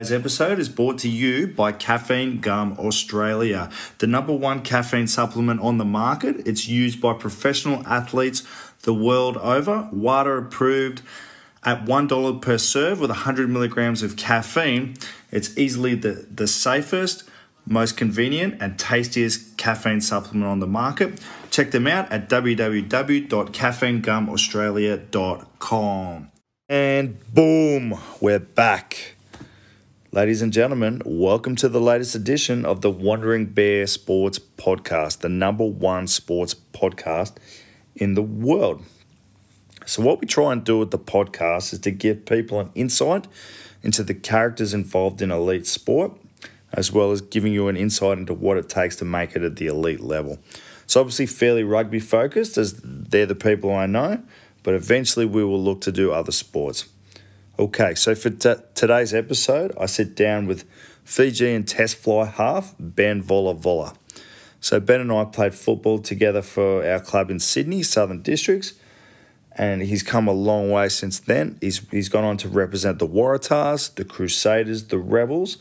This episode is brought to you by Caffeine Gum Australia, the number one caffeine supplement on the market. It's used by professional athletes the world over, WADA approved at $1 per serve with 100 milligrams of caffeine. It's easily the, the safest, most convenient, and tastiest caffeine supplement on the market. Check them out at www.caffeinegumaustralia.com. And boom, we're back. Ladies and gentlemen, welcome to the latest edition of the Wandering Bear Sports Podcast, the number one sports podcast in the world. So, what we try and do with the podcast is to give people an insight into the characters involved in elite sport, as well as giving you an insight into what it takes to make it at the elite level. It's obviously fairly rugby focused, as they're the people I know, but eventually we will look to do other sports. Okay, so for t- today's episode, I sit down with Fijian test fly half Ben Volavola. So Ben and I played football together for our club in Sydney, Southern Districts, and he's come a long way since then. He's he's gone on to represent the Waratahs, the Crusaders, the Rebels,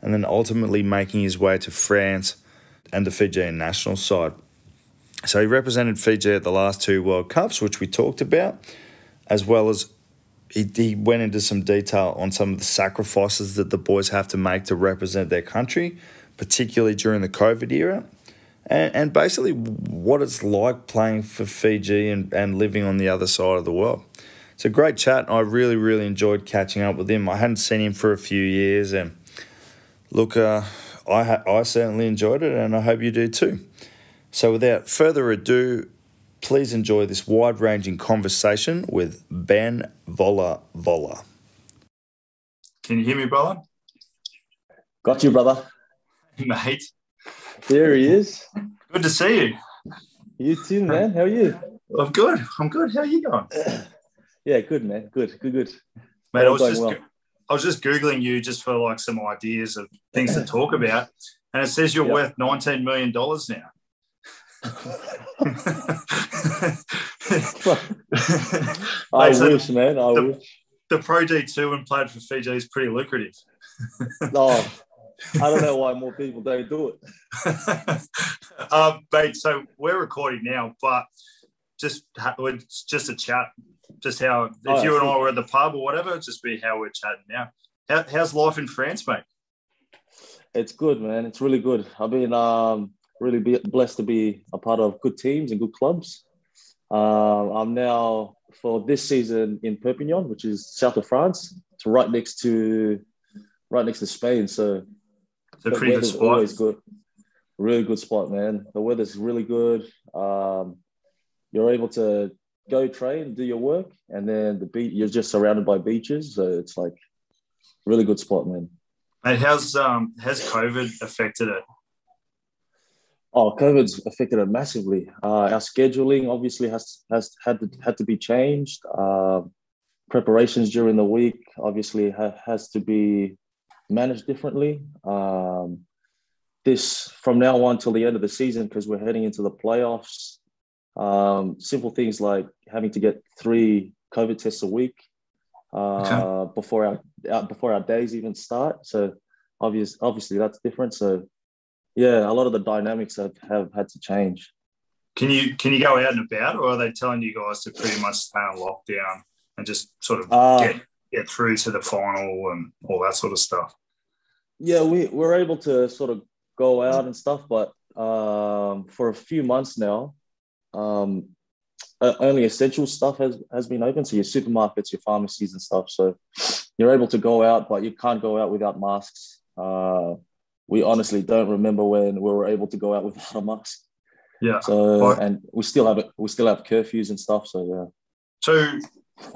and then ultimately making his way to France and the Fijian national side. So he represented Fiji at the last two World Cups, which we talked about, as well as he, he went into some detail on some of the sacrifices that the boys have to make to represent their country, particularly during the COVID era, and, and basically what it's like playing for Fiji and, and living on the other side of the world. It's a great chat. I really, really enjoyed catching up with him. I hadn't seen him for a few years, and look, uh, I, ha- I certainly enjoyed it, and I hope you do too. So, without further ado, Please enjoy this wide ranging conversation with Ben Vola Vola. Can you hear me, brother? Got you, brother. Mate. There he is. Good to see you. You too, man. How are you? I'm good. I'm good. How are you going? yeah, good, man. Good, good, good. Mate, I was just well. I was just googling you just for like some ideas of things to talk about, and it says you're yep. worth 19 million dollars now. I wish, man. I the, wish. The Pro D2 and played for Fiji is pretty lucrative. oh, I don't know why more people don't do it. um, mate, so we're recording now, but just it's just a chat. Just how if oh, you and I were at the pub or whatever, just be how we're chatting now. How, how's life in France, mate? It's good, man. It's really good. I've been um, really be blessed to be a part of good teams and good clubs. Uh, I'm now for this season in Perpignan, which is south of France. It's right next to right next to Spain. So it's a pretty good spot. Always good. Really good spot, man. The weather's really good. Um, you're able to go train, do your work, and then the beach. You're just surrounded by beaches, so it's like really good spot, man. And how's um has COVID affected it? Oh, COVID's affected it massively. Uh, our scheduling obviously has has had to had to be changed. Uh, preparations during the week obviously ha- has to be managed differently. Um, this from now on till the end of the season because we're heading into the playoffs. Um, simple things like having to get three COVID tests a week uh, okay. before our, our before our days even start. So obvious obviously that's different. So yeah, a lot of the dynamics have, have had to change. Can you can you go out and about, or are they telling you guys to pretty much stay on lockdown and just sort of uh, get get through to the final and all that sort of stuff? Yeah, we we're able to sort of go out and stuff, but um, for a few months now, um, only essential stuff has has been open. So your supermarkets, your pharmacies, and stuff. So you're able to go out, but you can't go out without masks. Uh, we honestly don't remember when we were able to go out without a mask. Yeah. So and we still have it. We still have curfews and stuff. So yeah. So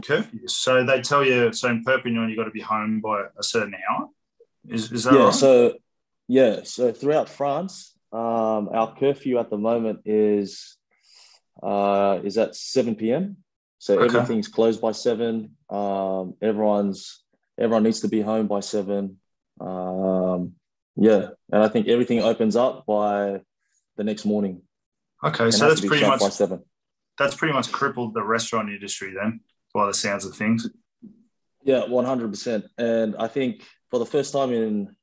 curfews. So they tell you. So in Perpignan, you got to be home by a certain hour. Is, is that yeah? Right? So yeah. So throughout France, um, our curfew at the moment is uh, is at seven p.m. So okay. everything's closed by seven. Um, everyone's everyone needs to be home by seven. Um, yeah, and I think everything opens up by the next morning. Okay, so that's pretty much seven. That's pretty much crippled the restaurant industry then, by the sounds of things. Yeah, one hundred percent. And I think for the first time in,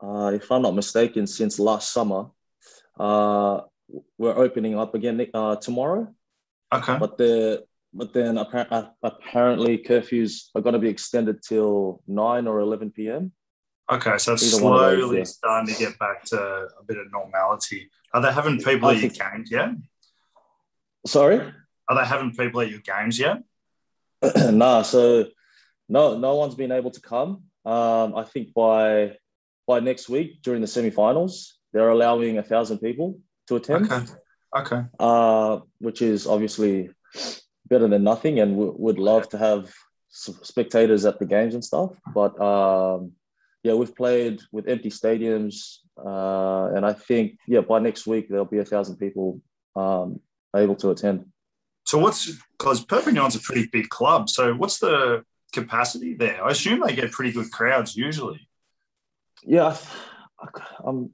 uh, if I'm not mistaken, since last summer, uh, we're opening up again uh, tomorrow. Okay. But the but then apparently curfews are going to be extended till nine or eleven p.m. Okay, so it's Either one of those, slowly yeah. starting to get back to a bit of normality. Are they having people I at your think- games yet? Sorry. Are they having people at your games yet? nah, so no, no one's been able to come. Um, I think by by next week during the semi-finals, they're allowing a thousand people to attend, Okay. Okay. uh, which is obviously better than nothing. And we would love to have spectators at the games and stuff. But um, yeah, we've played with empty stadiums, uh, and I think yeah, by next week there'll be a thousand people um, able to attend. So what's because Perpignan's a pretty big club. So what's the capacity there? I assume they get pretty good crowds usually. Yeah, I- I'm,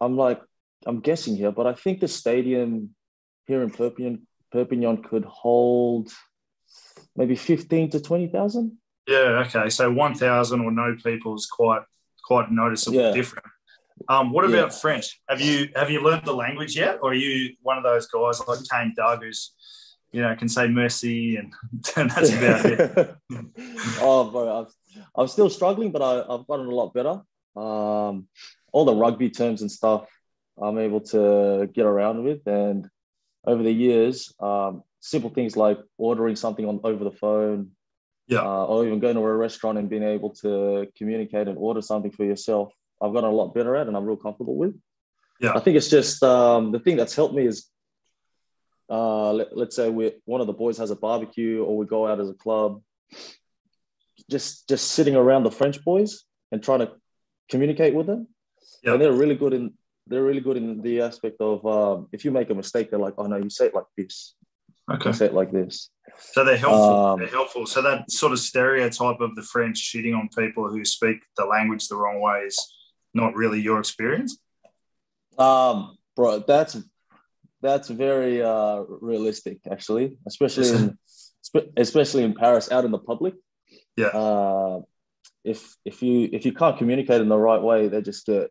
I'm like, I'm guessing here, but I think the stadium here in Perpignan, Perpignan could hold maybe fifteen to twenty thousand. Yeah. Okay. So one thousand or no people is quite quite noticeable Yeah. different. Um, what Yeah. about French? Have you have you learned the language yet, or are you one of those guys like Kane Doug who's you know can say merci and, and that's about it? oh, bro, I've, I'm still struggling, but I, I've gotten a lot better. Um, all the rugby terms and stuff I'm able to get around with, and over the years, um, simple things like ordering something on over the phone, Yeah. uh, or even going to a restaurant and being able to communicate and order something for yourself. I've gotten a lot better at, and I'm real comfortable with. Yeah. I think it's just um, the thing that's helped me is, uh, let, let's say we one of the boys has a barbecue, or we go out as a club. Just just sitting around the French boys and trying to communicate with them, Yeah. and they're really good in they're really good in the aspect of um, if you make a mistake, they're like, oh no, you say it like this, Okay. you say it like this. So they're helpful. Um, they're helpful. So that sort of stereotype of the French shitting on people who speak the language the wrong way is not really your experience. Um, bro, that's that's very uh, realistic, actually, especially in especially in Paris, out in the public. Yeah. Uh, if if you if you can't communicate in the right way, they just get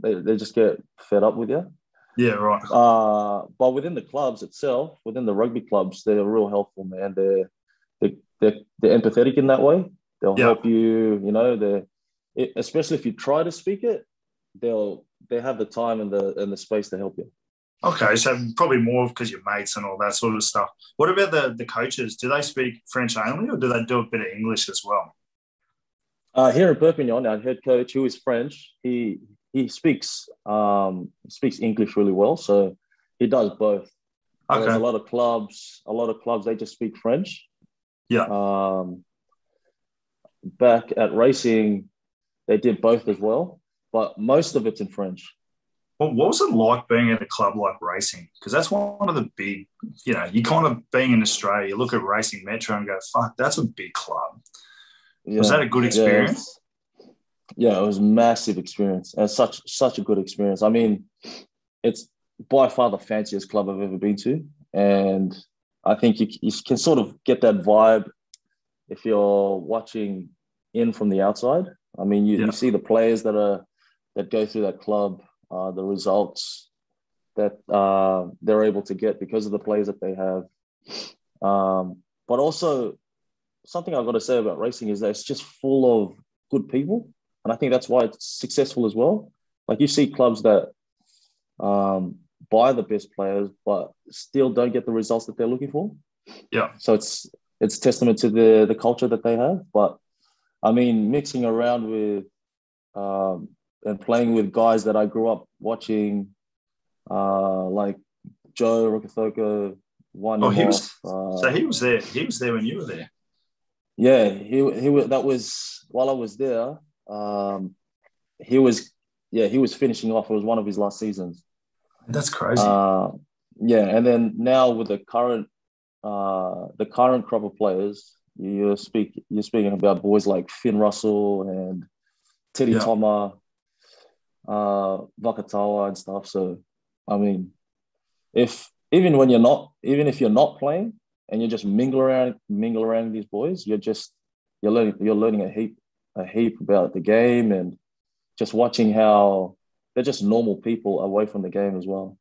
they, they just get fed up with you. Yeah, right. Uh, but within the clubs itself, within the rugby clubs, they're real helpful, man. They're they they're, they're empathetic in that way. They'll Yeah. help you. You know, they especially if you try to speak it, they'll they have the time and the and the space to help you. Okay, so probably more because you're mates and all that sort of stuff. What about the the coaches? Do they speak French only, or do they do a bit of English as well? Uh, here in Perpignan, our head coach, who is French, he he speaks um, speaks English really well, so he does both. Whereas Okay, a lot of clubs, a lot of clubs, they just speak French. Yeah. Um, back at racing, they did both as well, but most of it's in French. well, what was it like being at a club like Racing? Because that's one of the big, you know, you kind of being in Australia, you look at Racing Metro and go, "Fuck, that's a big club." Was that a good Yeah, experience? Yeah, it was a massive experience and such such a good experience. I mean, it's by far the fanciest club I've ever been to, and I think you, you can sort of get that vibe if you're watching in from the outside. I mean, you, Yeah. you see the players that are that go through that club, uh, the results that uh, they're able to get because of the players that they have, um, but also something I've got to say about racing is that it's just full of good people. And I think that's why it's successful as well. Like you see clubs that um, buy the best players, but still don't get the results that they're looking for. Yeah. So it's it's testament to the the culture that they have. But I mean, mixing around with um, and playing with guys that I grew up watching, uh, like Joe Rokocoko, one Oh, he was- uh, So he was there. He was there when you were there. yeah, he he that was while I was there. Um, he was yeah he was finishing off. It was one of his last seasons. That's crazy. Uh, yeah, and then now with the current uh, the current crop of players, you speak you're speaking about boys like Finn Russell and Teddy Yeah. Thomas, uh, Vakatawa and stuff. So, I mean, if even when you're not even if you're not playing and you just mingle around mingle around these boys, you're just you're learning you're learning a heap a heap about the game and just watching how they're just normal people away from the game as well.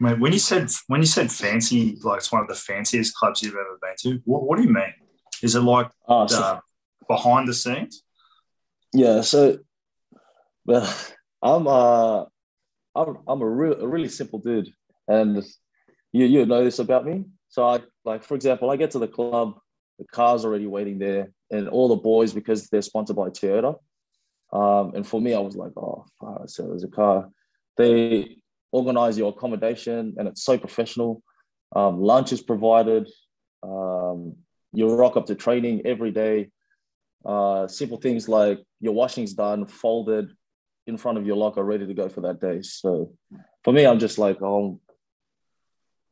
Mate, when you said when you said fancy, like it's one of the fanciest clubs you've ever been to, what, what do you mean? Is it like uh, so, uh, behind the scenes? Yeah, so well, I'm uh I'm I'm a real a really simple dude, and you you know this about me. So I like for example, I get to the club, the car's already waiting there, and all the boys because they're sponsored by Toyota. Um, and for me, I was like, oh, so there's a car. They organize your accommodation, and it's so professional. Um, lunch is provided. Um, you rock up to training every day. Uh, simple things like your washing's done, folded in front of your locker, ready to go for that day. So for me, I'm just like, oh,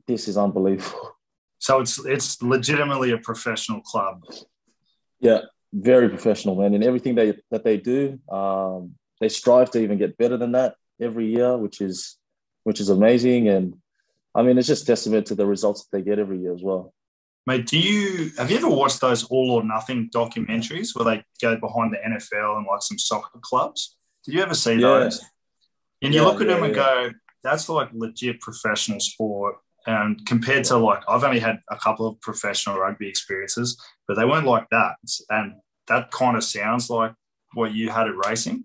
this is unbelievable. So it's it's legitimately a professional club. Yeah, very professional, man. In everything they that they do, um, they strive to even get better than that every year, which is which is amazing. And I mean, it's just testament to the results that they get every year as well. Mate, do you have you ever watched those all or nothing documentaries where they go behind the NFL and like some soccer clubs? Did you ever see yeah. those? And you yeah, look at yeah, them and go, that's like legit professional sport. And compared to like, I've only had a couple of professional rugby experiences, but they weren't like that. And that kind of sounds like what you had at racing.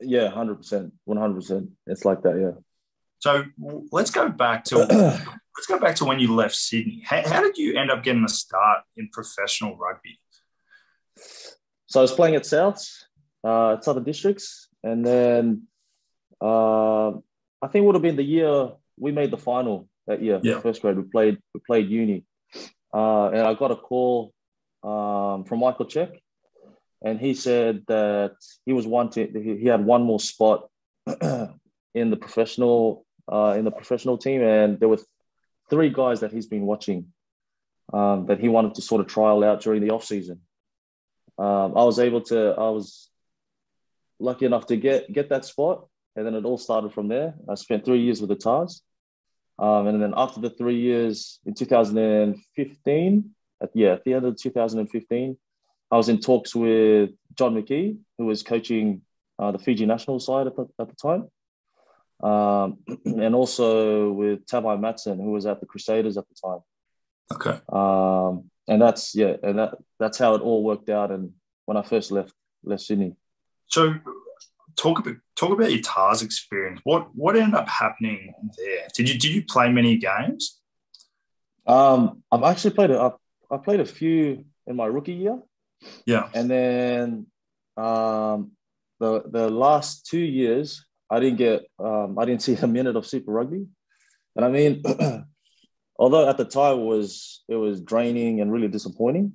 Yeah, 100%. 100%. It's like that, yeah. So let's go back to let's go back to when you left Sydney. How, how, did you end up getting a start in professional rugby? So I was playing at Souths, uh, at Southern Districts, and then uh, I think it would have been the year we made the final that year. Yeah. First grade, we played we played uni, uh, and I got a call um, from Michael Cheika, and he said that he was wanting he had one more spot in the professional uh, in the professional team, and there were three guys that he's been watching um, that he wanted to sort of trial out during the off season. Um, I was able to. I was lucky enough to get get that spot, and then it all started from there. I spent three years with the Tahs, um, and then after the three years in 2015, at, yeah, at the end of 2015, I was in talks with John McKee, who was coaching uh, the Fiji national side at the, at the time um, and also with Tabai Matson, who was at the Crusaders at the time. Okay. Um, and that's yeah, and that that's how it all worked out. And when I first left left Sydney. So, talk about talk about your Tahs experience. What what ended up happening there? Did you did you play many games? Um, I've actually played a I played a few in my rookie year. Yeah. And then um, the the last two years I didn't get, um, I didn't see a minute of Super Rugby, and I mean, although at the time it was it was draining and really disappointing.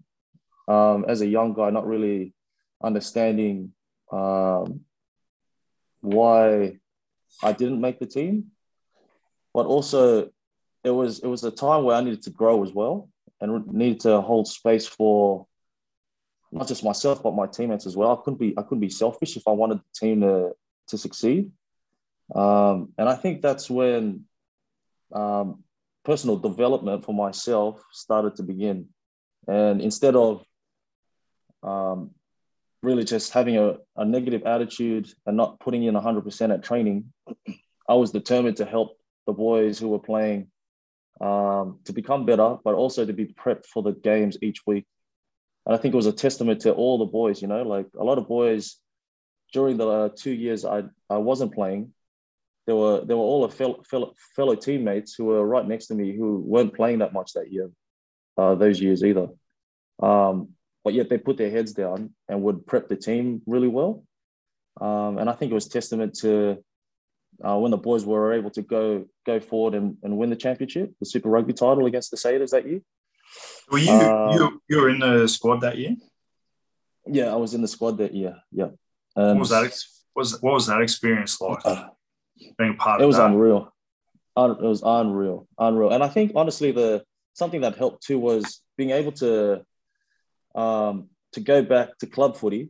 Um, as a young guy, not really understanding um, why I didn't make the team, but also it was it was a time where I needed to grow as well and needed to hold space for not just myself but my teammates as well. I couldn't be I couldn't be selfish if I wanted the team to to succeed. Um, and I think that's when um, personal development for myself started to begin. And instead of um, really just having a, a negative attitude and not putting in 100% at training, I was determined to help the boys who were playing um, to become better, but also to be prepped for the games each week. And I think it was a testament to all the boys, you know, like a lot of boys during the uh, two years I, I wasn't playing, there were there were all of fellow, fellow, fellow teammates who were right next to me who weren't playing that much that year, uh, those years either. Um, but yet they put their heads down and would prep the team really well. Um, and I think it was testament to uh, when the boys were able to go go forward and, and win the championship, the Super Rugby title against the Sailors that year. Were you um, you you were in the squad that year? Yeah, I was in the squad that year. Yeah. Um, what was that? Was what was that experience like? Uh, being part it was that. unreal. it was unreal, unreal. And I think honestly, the something that helped too was being able to um, to go back to club footy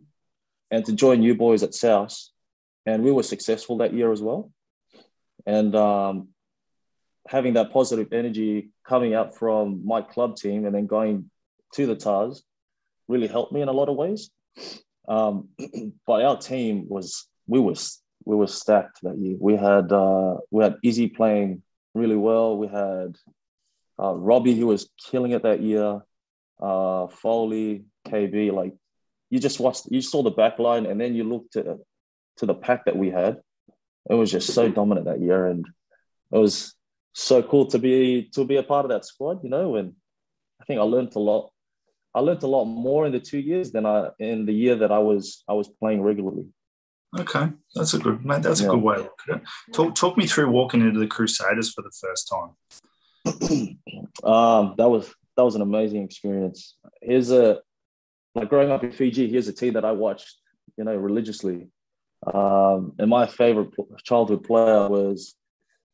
and to join you boys at South, and we were successful that year as well. And um, having that positive energy coming out from my club team and then going to the Tahs really helped me in a lot of ways. Um, but our team was we were we were stacked that year. We had uh, we had Izzy playing really well. We had uh, Robbie who was killing it that year. Uh, Foley, KB, like you just watched, you saw the back line, and then you looked to to the pack that we had. It was just so dominant that year, and it was so cool to be to be a part of that squad. You know, and I think I learned a lot. I learned a lot more in the two years than I in the year that I was I was playing regularly. Okay, that's a good mate. That's a good way to look at it. Talk talk me through walking into the Crusaders for the first time. um, that was that was an amazing experience. Here's a like growing up in Fiji. Here's a team that I watched, you know, religiously. Um, and my favorite childhood player was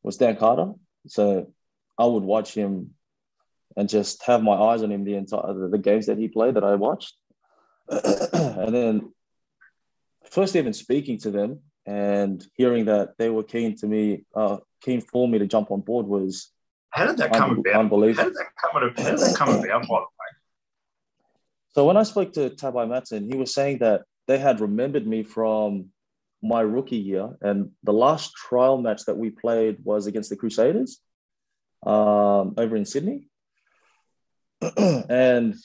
was Dan Carter. So I would watch him and just have my eyes on him the entire the, games that he played that I watched. and then first even speaking to them and hearing that they were keen to me, uh, keen for me to jump on board was how did that come un- about? Unbelievable. How did that come about? How did that come about? By the way. So when I spoke to Tabai Matson, he was saying that they had remembered me from my rookie year, and the last trial match that we played was against the Crusaders um, over in Sydney, and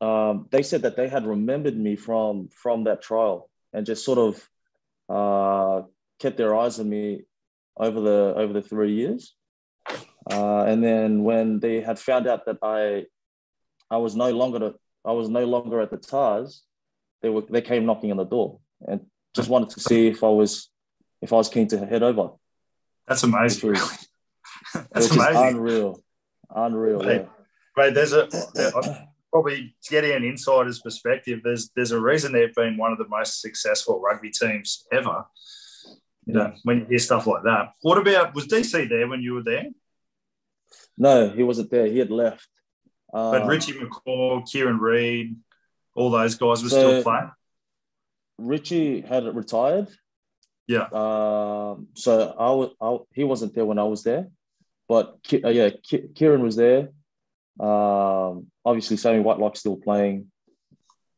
um, they said that they had remembered me from from that trial and just sort of uh, kept their eyes on me over the over the three years. Uh, and then when they had found out that I I was no longer to, I was no longer at the Tahs, they were they came knocking on the door and just wanted to see if I was if I was keen to head over. That's amazing. Was, That's amazing. Unreal, unreal. Right, yeah. right. There's a probably getting an insider's perspective, there's there's a reason they've been one of the most successful rugby teams ever. You know, when you hear stuff like that. What about was DC there when you were there? No, he wasn't there. He had left. but um, Richie McCaw, Kieran Read, all those guys were so still playing. Richie had retired. Yeah. Um, so I was. I, he wasn't there when I was there, but uh, yeah, Kieran was there. Um, obviously, Sammy Whitelock still playing.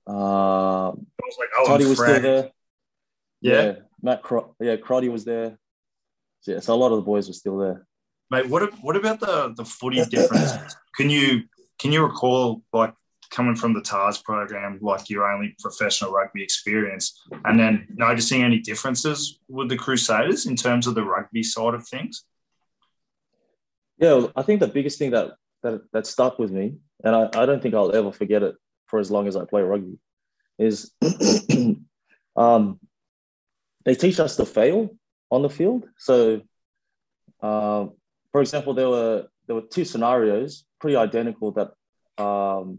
Uh, was like Toddy was still there. Yeah. yeah. Matt, Cro- yeah, Crotty was there. Yeah, so a lot of the boys were still there. Mate, what what about the the footy difference? can you can you recall like coming from the Tahs program, like your only professional rugby experience, and then noticing any differences with the Crusaders in terms of the rugby side of things? Yeah, I think the biggest thing that that that stuck with me, and I, I don't think I'll ever forget it for as long as I play rugby, is um, they teach us to fail on the field. So, uh, for example, there were there were two scenarios pretty identical that um,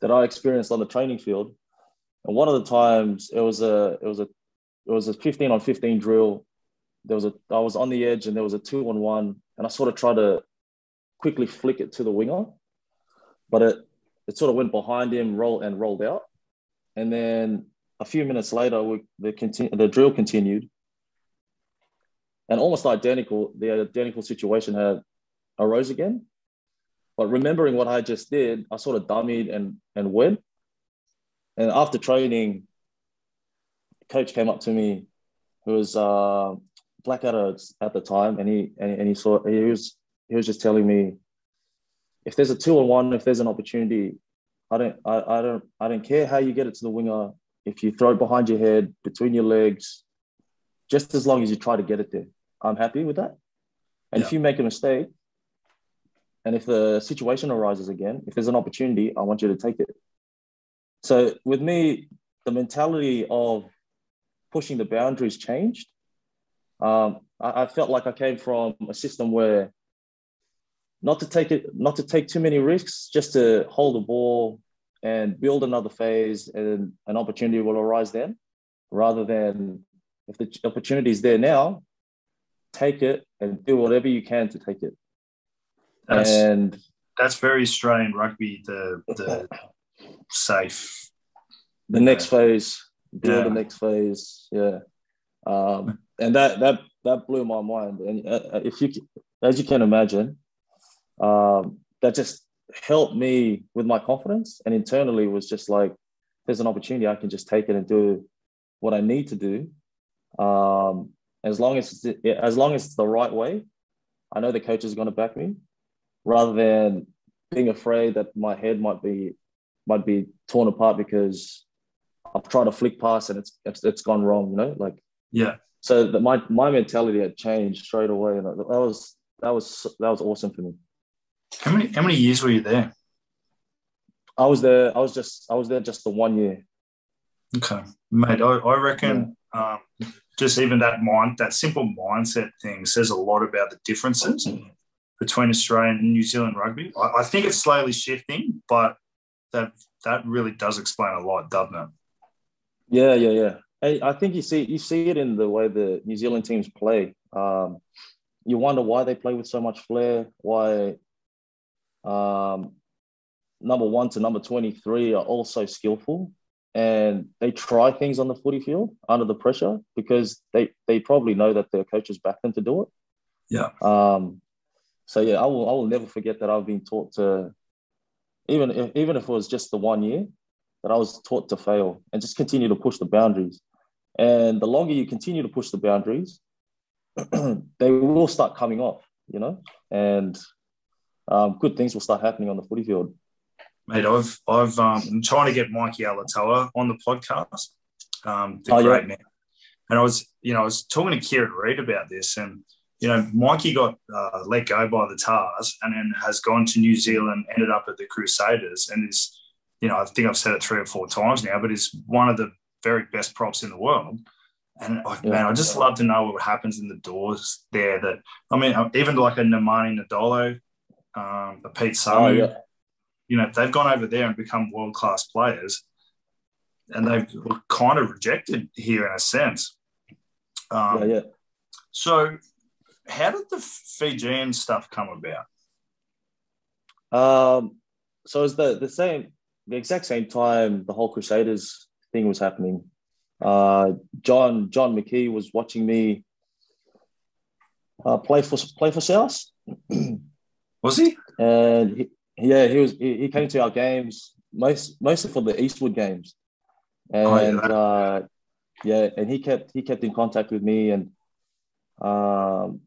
that I experienced on the training field, and one of the times it was a it was a it was a 15 on 15 drill. There was a I was on the edge and there was a two on one, and I sort of tried to quickly flick it to the winger, but it it sort of went behind him, roll and rolled out, and then a few minutes later, we, the continu- the drill continued, and almost identical, the identical situation had arose again. But remembering what I just did, I sort of dummied and and went. And after training, coach came up to me, who was uh, Blackadder at the time, and he and, and he saw he was he was just telling me if there's a two on one, if there's an opportunity, I don't, I, I don't, I don't care how you get it to the winger. If you throw it behind your head, between your legs, just as long as you try to get it there, I'm happy with that. And yeah. if you make a mistake, and if the situation arises again, if there's an opportunity, I want you to take it. So with me, the mentality of pushing the boundaries changed. Um, I, I felt like I came from a system where not to take it, not to take too many risks, just to hold the ball and build another phase, and an opportunity will arise then, rather than if the opportunity is there now, take it and do whatever you can to take it. That's, and that's very Australian rugby. The the safe. The next phase, build yeah. the next phase. Yeah, um, and that that that blew my mind. And uh, if you, as you can imagine, um, that just helped me with my confidence and internally was just like there's an opportunity, I can just take it and do what I need to do. Um, as long as it's, as long as it's the right way, I know the coach is going to back me, rather than being afraid that my head might be might be torn apart because I've tried to flick pass and it's it's, it's gone wrong. You know, like yeah. So that my my mentality had changed straight away, and that was that was that was awesome for me. How many how many years were you there? I was there. I was just I was there just the one year. Okay, mate. I, I reckon yeah. um, just even that mind that simple mindset thing says a lot about the differences between Australian and New Zealand rugby. I, I think it's slowly shifting, but that that really does explain a lot, doesn't it? Yeah, yeah, yeah. I, think you see you see it in the way the New Zealand teams play. Um, you wonder why they play with so much flair. Why um, number one to number twenty three are all so skillful, and they try things on the footy field under the pressure because they they probably know that their coaches back them to do it. Yeah. Um, so yeah, I will I will never forget that I've been taught to even if, even if it was just the one year that I was taught to fail and just continue to push the boundaries. And the longer you continue to push the boundaries, they will start coming off, you know, and um, good things will start happening on the footy field. Mate, I've I've um, I'm trying to get Mikey Alaalatoa on the podcast. Um, the oh, great yeah. man. And I was, you know, I was talking to Kieran Read about this, and you know, Mikey got uh, let go by the Tahs and then has gone to New Zealand, ended up at the Crusaders, and is, you know, I think I've said it three or four times now, but is one of the very best props in the world. And oh, yeah. man, I just love to know what happens in the doors there. That I mean, uh, even like a Nemani Nadolo, um, a Pete Samu, oh, yeah. You know, they've gone over there and become world class players, and they've kind of rejected here in a sense. Um, yeah, yeah. So how did the Fijian stuff come about? Um, so it's the the same, the exact same time the whole Crusaders thing was happening. Uh, John John McKee was watching me uh, play for play for South. was he? And he, yeah, he was. He, he, came to our games most mostly for the Eastwood games, and oh, yeah. Uh, yeah, and he kept he kept in contact with me and um,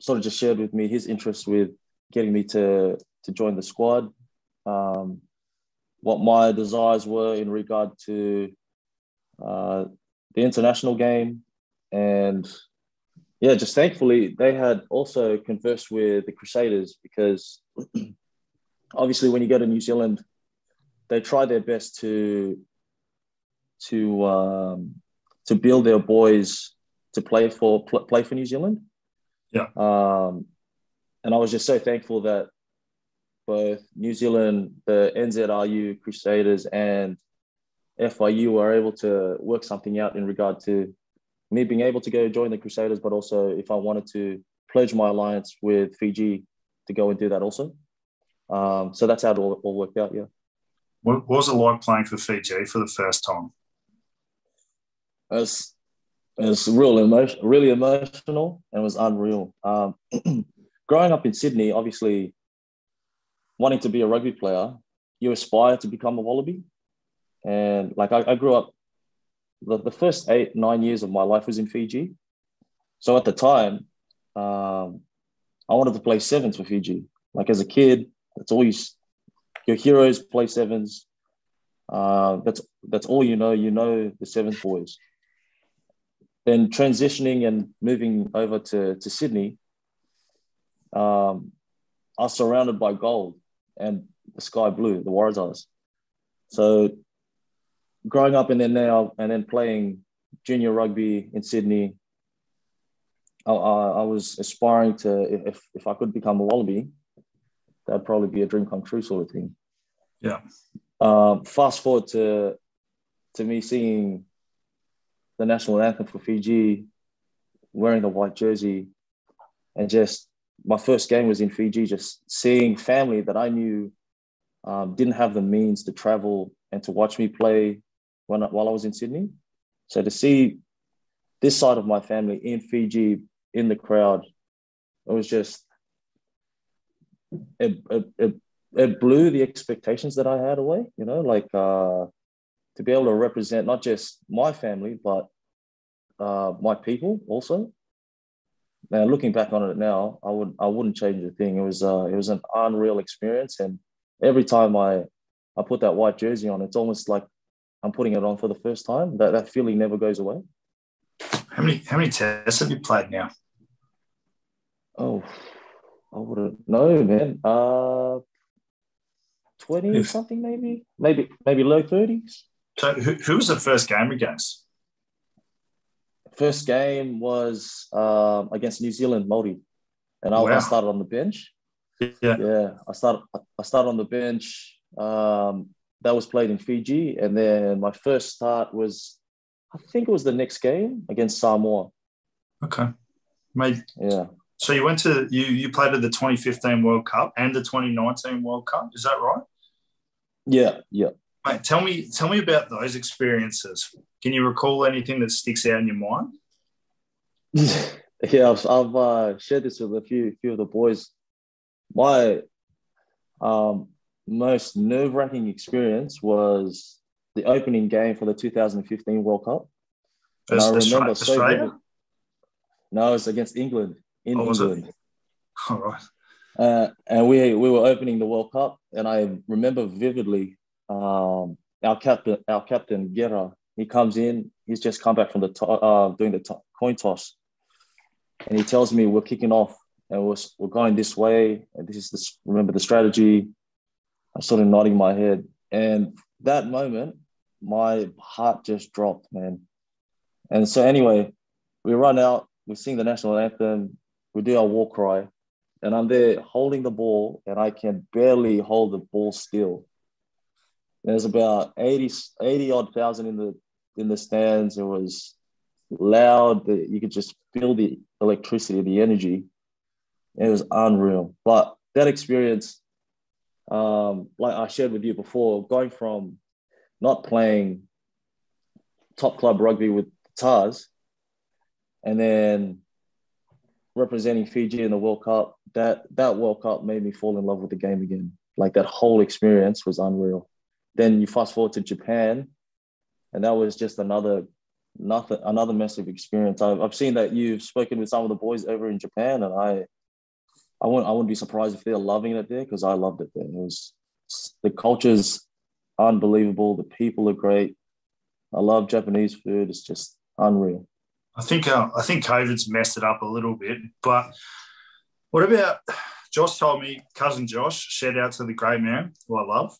sort of just shared with me his interest with getting me to to join the squad, um, what my desires were in regard to uh, the international game, and yeah, just thankfully they had also conversed with the Crusaders because obviously when you go to New Zealand, they try their best to to um, to build their boys to play for play for New Zealand. Yeah. Um, and I was just so thankful that both New Zealand, the NZRU Crusaders, and FRU were able to work something out in regard to me being able to go join the Crusaders, but also if I wanted to pledge my alliance with Fiji to go and do that also. Um, so that's how it all, all worked out. Yeah. What was it like playing for Fiji for the first time? It was real emotion, really emotional, and was unreal. Um, growing up in Sydney, obviously, wanting to be a rugby player, you aspire to become a Wallaby. And like I, I grew up, the, the first eight nine years of my life was in Fiji. So at the time, um, I wanted to play sevens for Fiji. Like as a kid, that's all you. Your heroes play sevens. Uh, that's that's all you know. You know the sevens boys then transitioning and moving over to, to Sydney, um, was surrounded by gold and the sky blue, the Waratahs. So growing up in there now and then playing junior rugby in Sydney, I, I, I was aspiring to, if, if I could become a Wallaby, that'd probably be a dream come true sort of thing. Yeah. Um, fast forward to, to me seeing the national anthem for Fiji, wearing the white jersey, and just my first game was in Fiji, just seeing family that I knew um, didn't have the means to travel and to watch me play when while I was in Sydney. So to see this side of my family in Fiji in the crowd, it was just it, it, it, it blew the expectations that I had away. You know, like uh, to be able to represent not just my family but uh, my people also. Now looking back on it now, I would I wouldn't change a thing. It was uh, it was an unreal experience, and every time I I put that white jersey on, it's almost like I'm putting it on for the first time. That that feeling never goes away. How many how many tests have you played now? Oh, I wouldn't know, man. Uh, twenty something, maybe, maybe, maybe low thirties. So, who, who was the first game against? First game was um, against New Zealand, Māori, and I, wow. I, started on the bench. Yeah, yeah. I started. I started on the bench. Um, that was played in Fiji, and then my first start was, I think it was the next game against Samoa. Okay, mate. Yeah. So you went to you you played at the 2015 World Cup and the 2019 World Cup. Is that right? Yeah, yeah. Mate, tell me tell me about those experiences. Can you recall anything that sticks out in your mind? yeah, I've, I've uh, shared this with a few few of the boys. My um, most nerve wracking experience was the opening game for the 2015 World Cup. And I remember Australia? so No, it's against England in oh, England. All right. Uh, and we we were opening the World Cup, and I remember vividly um, our captain our captain Qera. He comes in. He's just come back from the to- uh, doing the to- coin toss, and he tells me we're kicking off and we're, we're going this way. And this is this. Remember the strategy. I'm sort of nodding my head, and that moment, my heart just dropped, man. And so anyway, we run out. We sing the national anthem we do our war cry, and I'm there holding the ball, and I can barely hold the ball still. There's about 80, 80 odd thousand in the in the stands. It was loud. You could just feel the electricity, the energy. It was unreal. But that experience, um, like I shared with you before, going from not playing top club rugby with Tahs, and then representing Fiji in the World Cup, that that World Cup made me fall in love with the game again. Like that whole experience was unreal. Then you fast forward to Japan, and that was just another nothing another massive experience. I've, I've seen that you've spoken with some of the boys over in Japan, and I I wouldn't I wouldn't be surprised if they're loving it there because I loved it there. It was the culture's unbelievable. The people are great. I love Japanese food. It's just unreal. I think uh, I think COVID's messed it up a little bit. But what about Josh? Told me cousin Josh. Shout out to the great man who I love.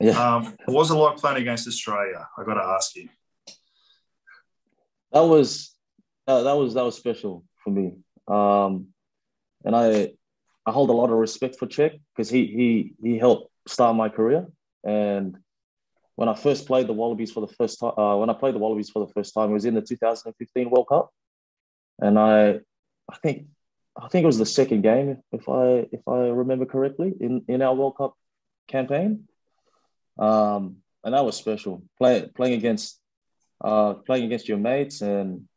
Yeah. Um, was it like playing against Australia? I got to ask you. That was uh, that was that was special for me, um, and I I hold a lot of respect for Cheika because he he he helped start my career, and when I first played the Wallabies for the first time, uh, when I played the Wallabies for the first time, it was in the 2015 World Cup, and I, I think, I think it was the second game, if I if I remember correctly, in in our World Cup campaign, um, and that was special. Play, playing against, uh, playing against your mates, and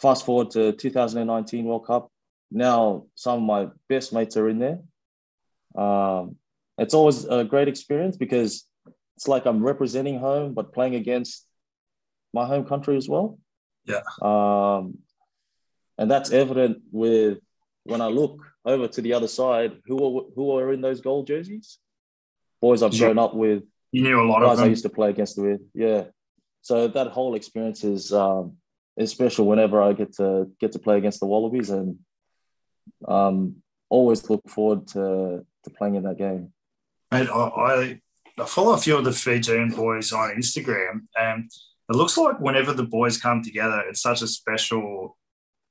fast forward to 2019 World Cup. Now some of my best mates are in there. Um, it's always a great experience because it's like I'm representing home, but playing against my home country as well. Yeah. Um, and that's evident with when I look over to the other side, who are who are in those gold jerseys? Boys I've grown up with. You knew a lot of them. I used to play against with. Yeah. So that whole experience is um, is special whenever I get to get to play against the Wallabies, and um, always look forward to to playing in that game. And I, I follow a few of the Fijian boys on Instagram, and it looks like whenever the boys come together, it's such a special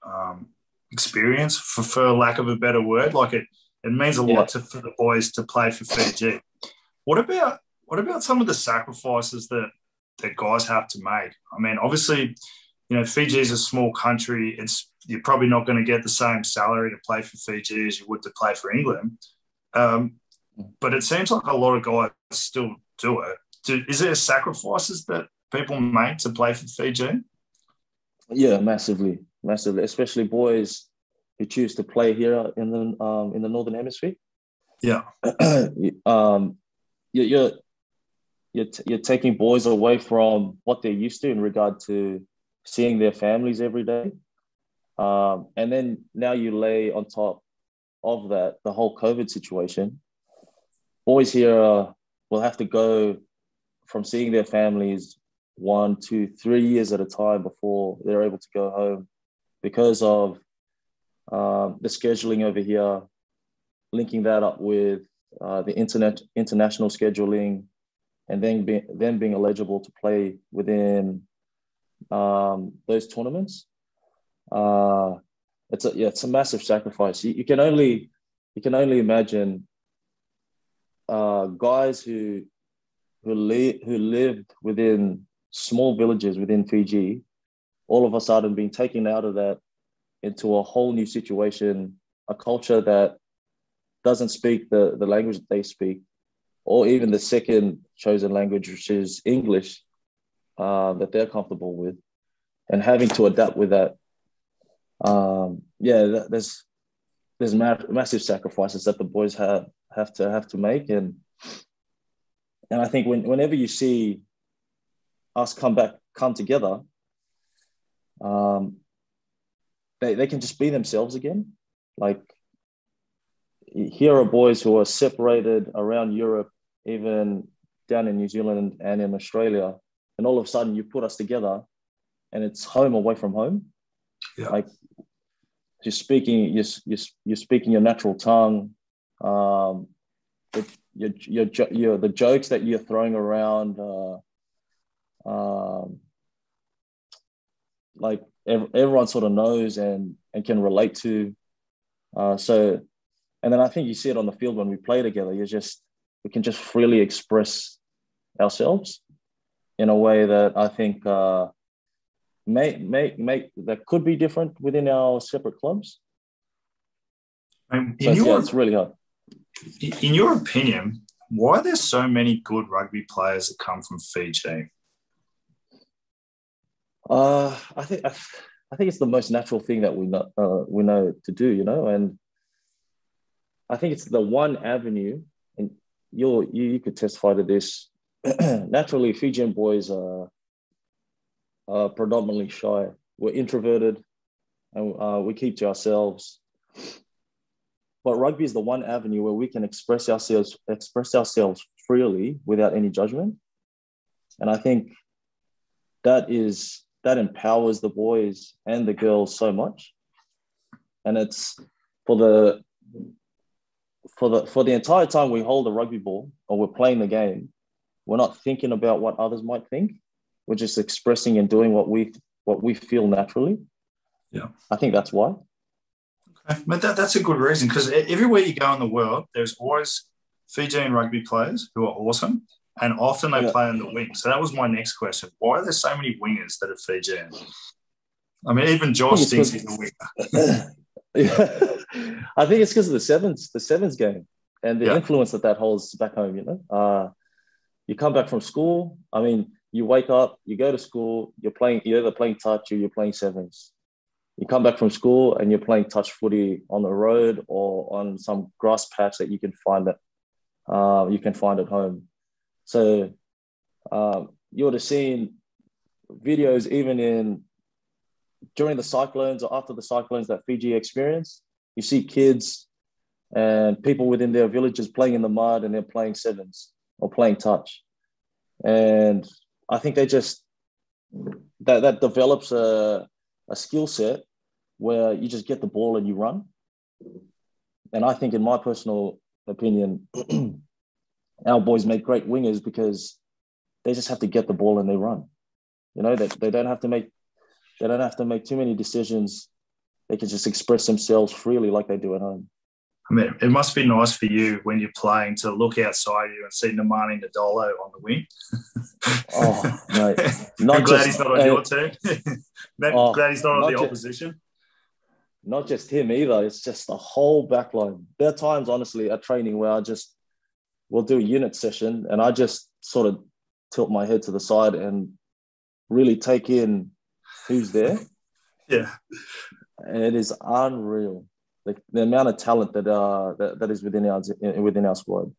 um, experience, for, for lack of a better word. Like it, it means a yeah. lot to, for the boys to play for Fiji. What about what about some of the sacrifices that that guys have to make? I mean, obviously, you know, Fiji is a small country. It's you're probably not going to get the same salary to play for Fiji as you would to play for England. Um, but it seems like a lot of guys still do it. Do, is there sacrifices that people make to play for Fiji? Yeah, massively, massively, especially boys who choose to play here in the um, in the northern hemisphere. Yeah. um, you're you're, t- you're taking boys away from what they're used to in regard to seeing their families every day. Um, and then now you lay on top of that the whole COVID situation. Boys here uh, will have to go from seeing their families one, two, three years at a time before they're able to go home because of um, the scheduling over here, linking that up with uh, the internet international scheduling, and then be, then being eligible to play within um, those tournaments. Uh, it's a yeah, it's a massive sacrifice. You, you can only you can only imagine uh, guys who who, li- who lived within small villages within Fiji, all of a sudden being taken out of that into a whole new situation, a culture that doesn't speak the, the language that they speak, or even the second chosen language, which is English, uh, that they're comfortable with, and having to adapt with that. Um, yeah, there's there's ma- massive sacrifices that the boys have have to have to make, and and I think when, whenever you see us come back come together, um, they they can just be themselves again. Like here are boys who are separated around Europe, even down in New Zealand and in Australia, and all of a sudden you put us together, and it's home away from home. Yeah. Like you're speaking, you're, you're, you're speaking your natural tongue. Um, your, your, your, the jokes that you're throwing around, uh, um, like everyone sort of knows and, and can relate to. Uh, so and then I think you see it on the field when we play together. You just we can just freely express ourselves in a way that I think uh, may may make that could be different within our separate clubs. Um, in your, yeah, it's really hard. In your opinion, why are there so many good rugby players that come from Fiji? Uh, I think I, think it's the most natural thing that we know uh, we know to do, you know, and I think it's the one avenue, and you, you could testify to this. Naturally, Fijian boys are, are predominantly shy. We're introverted, and uh, we keep to ourselves. But rugby is the one avenue where we can express ourselves express ourselves freely without any judgment, and I think that is that empowers the boys and the girls so much. And it's for the for the for the entire time we hold the rugby ball or we're playing the game, we're not thinking about what others might think. We're just expressing and doing what we what we feel naturally. Yeah, I think that's why. Okay, but that, that's a good reason because everywhere you go in the world, there's always Fijian rugby players who are awesome, and often they yeah. play on the wing. So that was my next question: Why are there so many wingers that are Fijian? I mean, even Josh thinks he's a winger. I think it's because of the sevens, the sevens game, and the yeah. influence that that holds back home. You know, uh, you come back from school. I mean, you wake up, you go to school, you're playing, you're either playing touch or you're playing sevens. You come back from school and you're playing touch footy on the road or on some grass patch that you can find that uh, you can find at home. So uh, you would have seen videos even in during the cyclones or after the cyclones that Fiji experienced, you see kids and people within their villages playing in the mud and they're playing sevens or playing touch. And I think they just that that develops a, a skill set where you just get the ball and you run. And I think in my personal opinion, our boys make great wingers because they just have to get the ball and they run. You know, that they, they don't have to make they don't have to make too many decisions. They can just express themselves freely like they do at home. I mean, it must be nice for you when you're playing to look outside you and see Nemani Nadolo on the wing. oh, mate. Not I'm glad he's not on uh, your team. oh, glad he's not on not the opposition. not just him either. It's just the whole backline. There are times, honestly, at training where I just we'll do a unit session and I just sort of tilt my head to the side and really take in who's there. yeah, and it is unreal. Like the amount of talent that uh that, that is within our within our squad.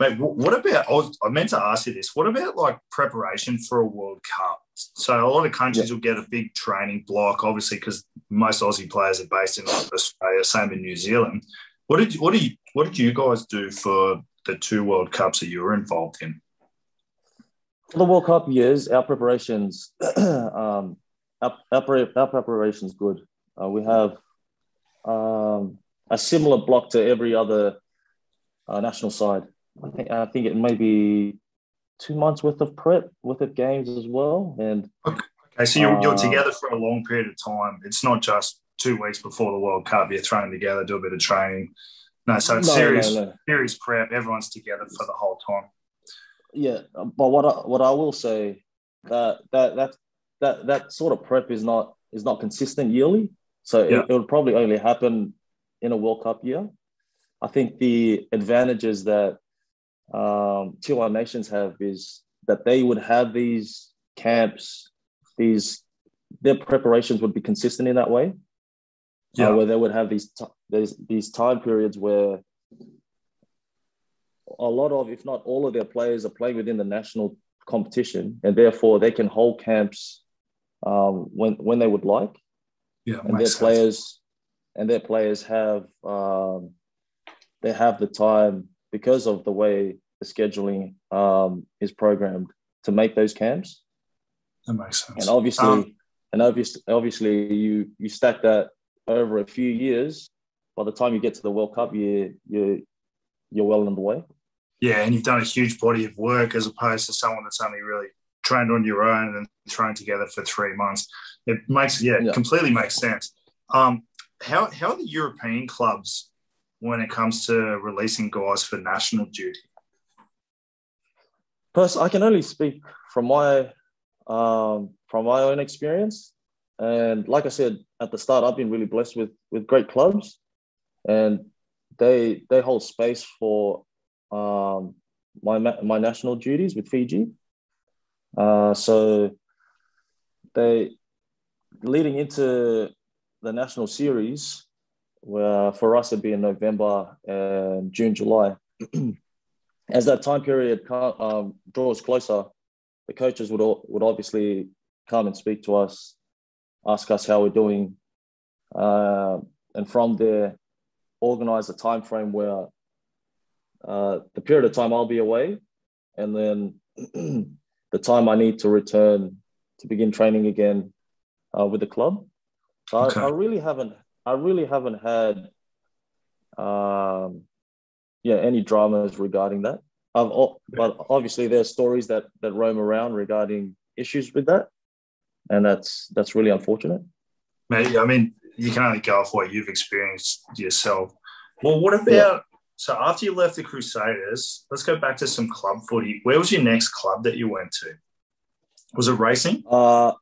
Mate, what about? I, was, I meant to ask you this. What about like preparation for a World Cup? So a lot of countries yeah. will get a big training block, obviously, because most Aussie players are based in like Australia, same in New Zealand. What did what did you what did you guys do for the two World Cups that you were involved in? For the World Cup years, our preparations, um, our, our, our preparations good. Uh, we have um, a similar block to every other uh, national side. I think I think it may be two months worth of prep, worth of games as well. And okay, so you're, uh, you're together for a long period of time. It's not just two weeks before the World Cup. You're thrown together, do a bit of training. No, so it's no, serious, no, no. serious prep. Everyone's together for the whole time. Yeah, but what I, what I will say that that that that that sort of prep is not is not consistent yearly. So yeah. it, it would probably only happen in a World Cup year. I think the advantages that um, Tier One nations have is that they would have these camps, these their preparations would be consistent in that way. Uh, yeah. Uh, where they would have these t- these these time periods where a lot of, if not all of their players are playing within the national competition, and therefore they can hold camps um, when when they would like. Yeah, and their sense. players and their players have um, they have the time because of the way the scheduling um, is programmed to make those camps. That makes sense. And obviously, um, and obviously, obviously, you you stack that over a few years. By the time you get to the World Cup, you you you're well on the way. Yeah, and you've done a huge body of work as opposed to someone that's only really trained on your own and thrown together for three months. It makes yeah, yeah. completely makes sense. Um, how how are the European clubs when it comes to releasing guys for national duty? First, I can only speak from my um, from my own experience, and like I said at the start, I've been really blessed with with great clubs, and they they hold space for um, my my national duties with Fiji. Uh, so they leading into the national series, where for us it'd be in November and June, July. As that time period um, draws closer, the coaches would would obviously come and speak to us, ask us how we're doing, uh, and from there, organize a time frame where uh, the period of time I'll be away, and then the time I need to return to begin training again uh, with the club. So okay. I, I, really haven't, I really haven't had, um, yeah, any dramas regarding that. I've, but obviously there's stories that that roam around regarding issues with that, and that's that's really unfortunate. Mate, I mean, you can only go off what you've experienced yourself. Well, what about yeah. so after you left the Crusaders? Let's go back to some club footy. Where was your next club that you went to? Was it racing? Uh,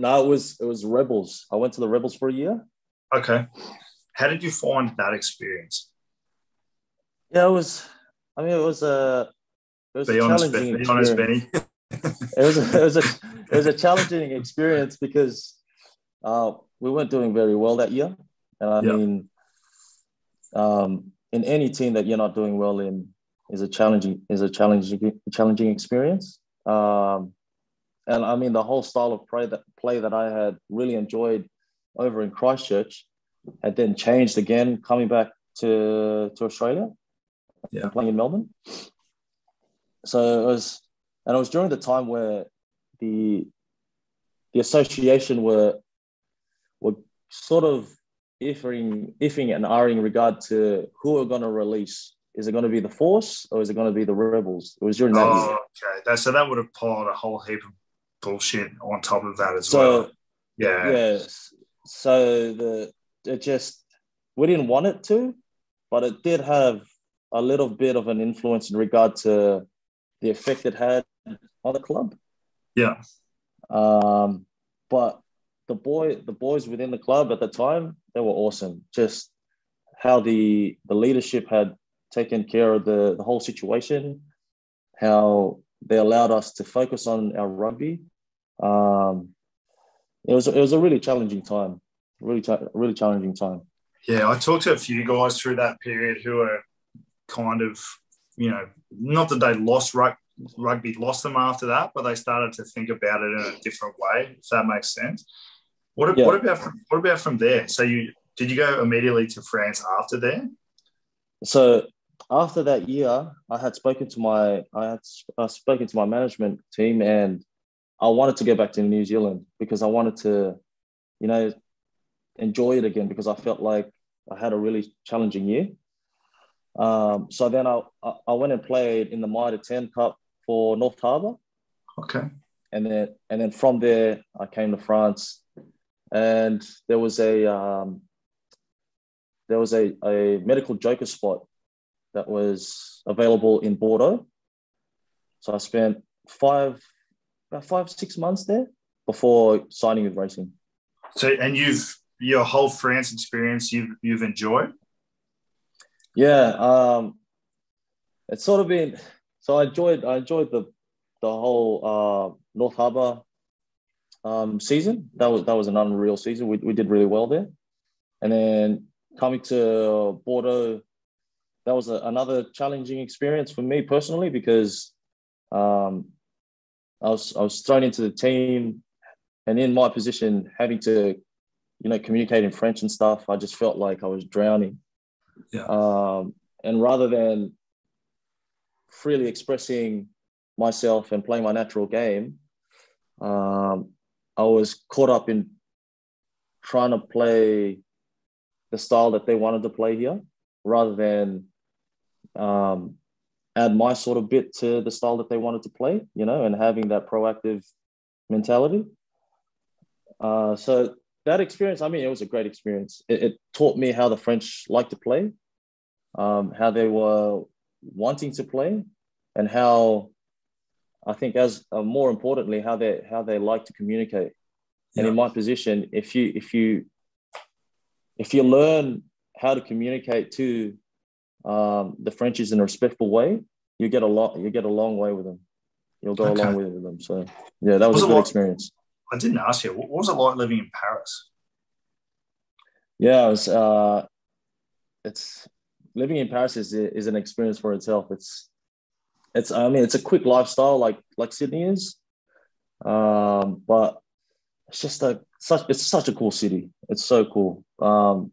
no, it was it was Rebels. I went to the Rebels for a year. Okay. How did you find that experience? Yeah, it was. I mean, it was a. It was be a honest, challenging be honest, Benny. it was a, it was a it was a challenging experience because uh, we weren't doing very well that year, and I yep. mean, um, in any team that you're not doing well in is a challenging is a challenging challenging experience. Um, and I mean, the whole style of play that play that I had really enjoyed over in Christchurch had then changed again coming back to to Australia, yeah. playing in Melbourne. So it was, and it was during the time where the the association were were sort of iffing, iffing and ahhing in regard to who are going to release. Is it going to be the Force or is it going to be the Rebels? It was during that. Oh, year. okay. That, so that would have piled a whole heap of bullshit on top of that as so, well. Yeah. Yeah. So the it just we didn't want it to, but it did have a little bit of an influence in regard to the effect it had on the club. Yeah. Um, but the boy, the boys within the club at the time, they were awesome. Just how the the leadership had taken care of the, the whole situation, how they allowed us to focus on our rugby. Um, it was it was a really challenging time, really really challenging time. Yeah, I talked to a few guys through that period who are kind of you know, not that they lost rugby, rugby lost them after that, but they started to think about it in a different way, if that makes sense. What, yeah. what about from, what about from there? So you did you go immediately to France after there? So after that year, I had spoken to my I had uh, spoken to my management team, and I wanted to go back to New Zealand because I wanted to, you know, enjoy it again because I felt like I had a really challenging year. Um, so then I, I went and played in the Mitre 10 Cup for North Harbour. Okay. And then and then from there I came to France, and there was a um, there was a, a medical joker spot that was available in Bordeaux. So I spent five about five six months there before signing with Racing. So and you've your whole France experience you've you've enjoyed. Yeah, um, it's sort of been. So I enjoyed I enjoyed the the whole uh, North Harbour um, season. That was that was an unreal season. We we did really well there, and then coming to Bordeaux, that was a, another challenging experience for me personally because um, I was I was thrown into the team, and in my position, having to you know communicate in French and stuff, I just felt like I was drowning. Yeah. Um, and rather than freely expressing myself and playing my natural game, um, I was caught up in trying to play the style that they wanted to play here rather than um, add my sort of bit to the style that they wanted to play, you know, and having that proactive mentality. Uh, so that experience, I mean, it was a great experience. It, it taught me how the French like to play, um, how they were wanting to play, and how I think, as uh, more importantly, how they how they like to communicate. Yeah. And in my position, if you if you if you learn how to communicate to um, the Frenchies in a respectful way, you get a lot. You get a long way with them. You'll go okay. a long way with them. So yeah, that was, was a good lot, experience. I didn't ask you. What was it like living in Paris? Yeah, it was, uh, it's living in Paris is is an experience for itself. It's it's I mean it's a quick lifestyle like like Sydney is, um, but it's just a such it's such a cool city. It's so cool. Um,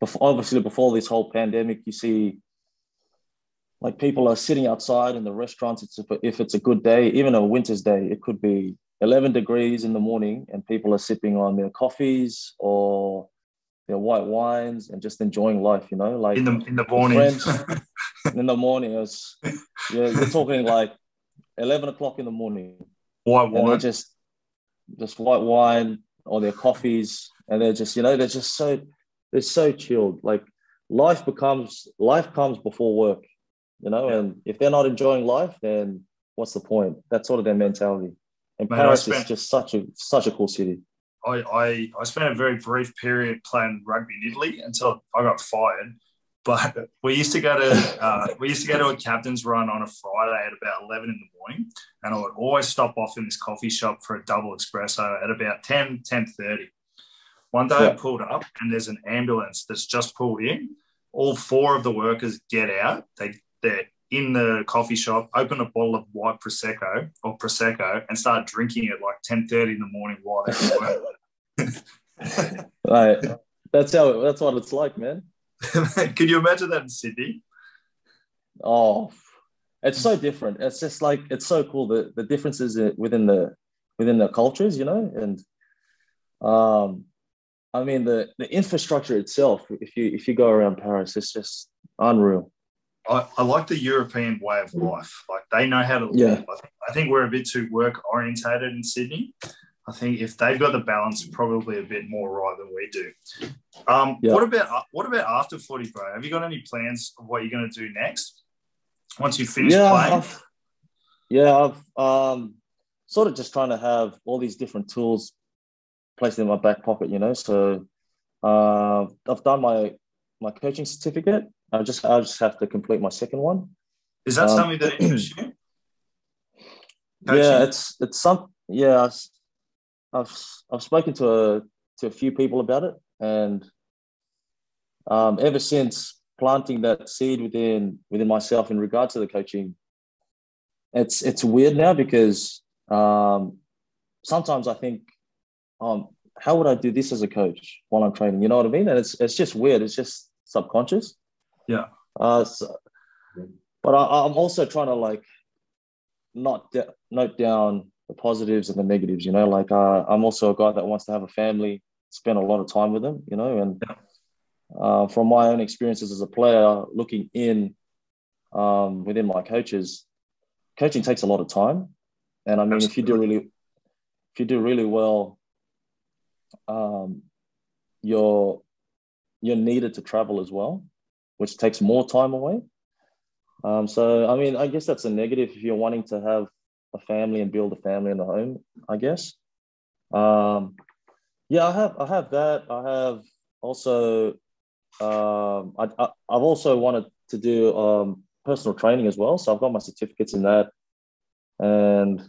before, obviously before this whole pandemic, you see like people are sitting outside in the restaurants. It's if it's a good day, even a winter's day, it could be 11 degrees in the morning and people are sipping on their coffees or their white wines and just enjoying life, you know, like in the in the morning. Friends, in the morning, it's yeah, you're talking like 11 o'clock in the morning. White wine. And just just white wine or their coffees, and they're just, you know, they're just so they're so chilled. Like life becomes life comes before work, you know, yeah. and if they're not enjoying life, then what's the point? That's sort of their mentality. And Man, Paris spent, is just such a such a cool city. I, I, I spent a very brief period playing rugby in Italy until I got fired. But we used to go to uh, we used to go to a captain's run on a Friday at about eleven in the morning, and I would always stop off in this coffee shop for a double espresso at about 10, 10.30. One day yeah. I pulled up and there's an ambulance that's just pulled in. All four of the workers get out. They they're in the coffee shop, open a bottle of white prosecco or prosecco, and start drinking it like ten thirty in the morning while they're right. That's how. That's what it's like, man. Can you imagine that in Sydney? Oh, it's so different. It's just like it's so cool the the differences within the within the cultures, you know, and um, I mean the the infrastructure itself. If you if you go around Paris, it's just unreal. I, I, like the European way of life. Like they know how to live. Yeah. I, think, I think we're a bit too work orientated in Sydney. I think if they've got the balance, probably a bit more right than we do. Um, yeah. What about what about after footy, bro? Have you got any plans of what you're going to do next once you finish yeah, playing? I've, yeah, I've um, sort of just trying to have all these different tools placed in my back pocket, you know. So uh, I've done my my coaching certificate. I just I just have to complete my second one. Is that um, something that interests you? Coaching? Yeah, it's it's some yeah. I've I've spoken to a to a few people about it, and um, ever since planting that seed within within myself in regard to the coaching. It's it's weird now because um, sometimes I think, um, how would I do this as a coach while I'm training? You know what I mean? And it's it's just weird. It's just subconscious. Yeah. Uh, so, but I, I'm also trying to like not de- note down the positives and the negatives. You know, like uh, I'm also a guy that wants to have a family, spend a lot of time with them. You know, and uh, from my own experiences as a player, looking in um, within my coaches, coaching takes a lot of time. And I mean, Absolutely. if you do really, if you do really well, um, you're you're needed to travel as well, which takes more time away. Um, so, I mean, I guess that's a negative if you're wanting to have a family and build a family in the home. I guess. Um, yeah, I have. I have that. I have also. Um, I, I, have also wanted to do um, personal training as well, so I've got my certificates in that, and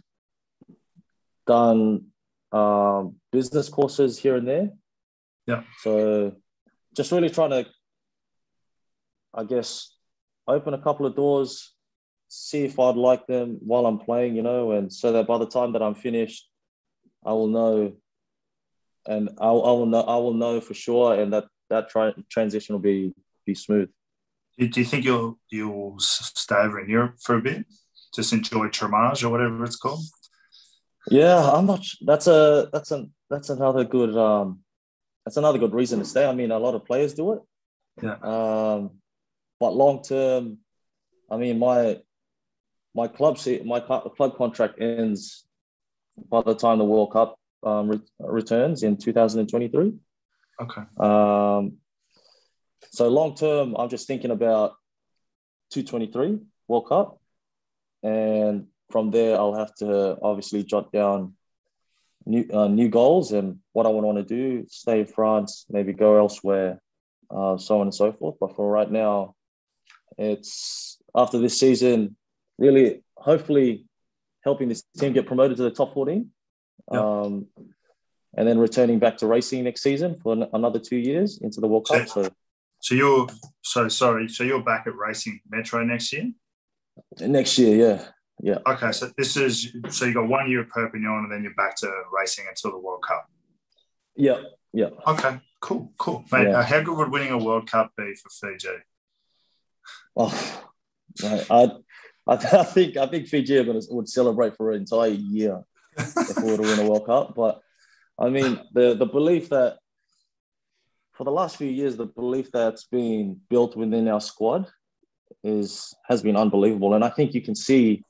done um, business courses here and there. Yeah. So, just really trying to, I guess, open a couple of doors, see if I'd like them while I'm playing, you know, and so that by the time that I'm finished, I will know, and I, I will know, I will know for sure, and that that tra- transition will be be smooth. Do you think you'll you'll stay over in Europe for a bit, just enjoy Tramage or whatever it's called? Yeah, I'm not. That's a that's a that's another good um that's another good reason to stay. I mean, a lot of players do it. Yeah. Um, but long term, I mean, my my club my club contract ends by the time the World Cup um, re- returns in 2023. Okay. Um, so long term, I'm just thinking about 223 World Cup, and from there, I'll have to obviously jot down new uh, new goals and what I would want to do. Stay in France, maybe go elsewhere, uh, so on and so forth. But for right now, it's after this season, really, hopefully, helping this team get promoted to the top 14. Um, and then returning back to racing next season for an, another two years into the World Cup. So, so you're so sorry. So you're back at racing Metro next year. Next year, yeah, yeah. Okay, so this is so you got one year at Perpignan, and then you're back to racing until the World Cup. Yeah, yeah. Okay, cool, cool, mate. Yeah. Uh, how good would winning a World Cup be for Fiji? Oh, I, I, I think I think Fiji are gonna, would celebrate for an entire year if we were to win a World Cup. But I mean, the the belief that for the last few years, the belief that's been built within our squad is has been unbelievable, and I think you can see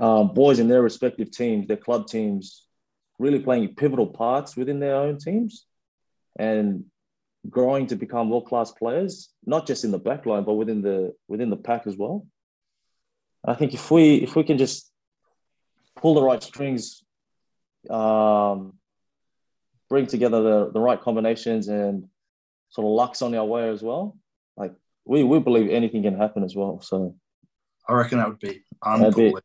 um, boys in their respective teams, their club teams, really playing pivotal parts within their own teams, and growing to become world class players, not just in the back line, but within the within the pack as well. I think if we if we can just pull the right strings, um, bring together the, the right combinations and sort of lucks on our way as well, like we we believe anything can happen as well. So I reckon that would be unbelievable.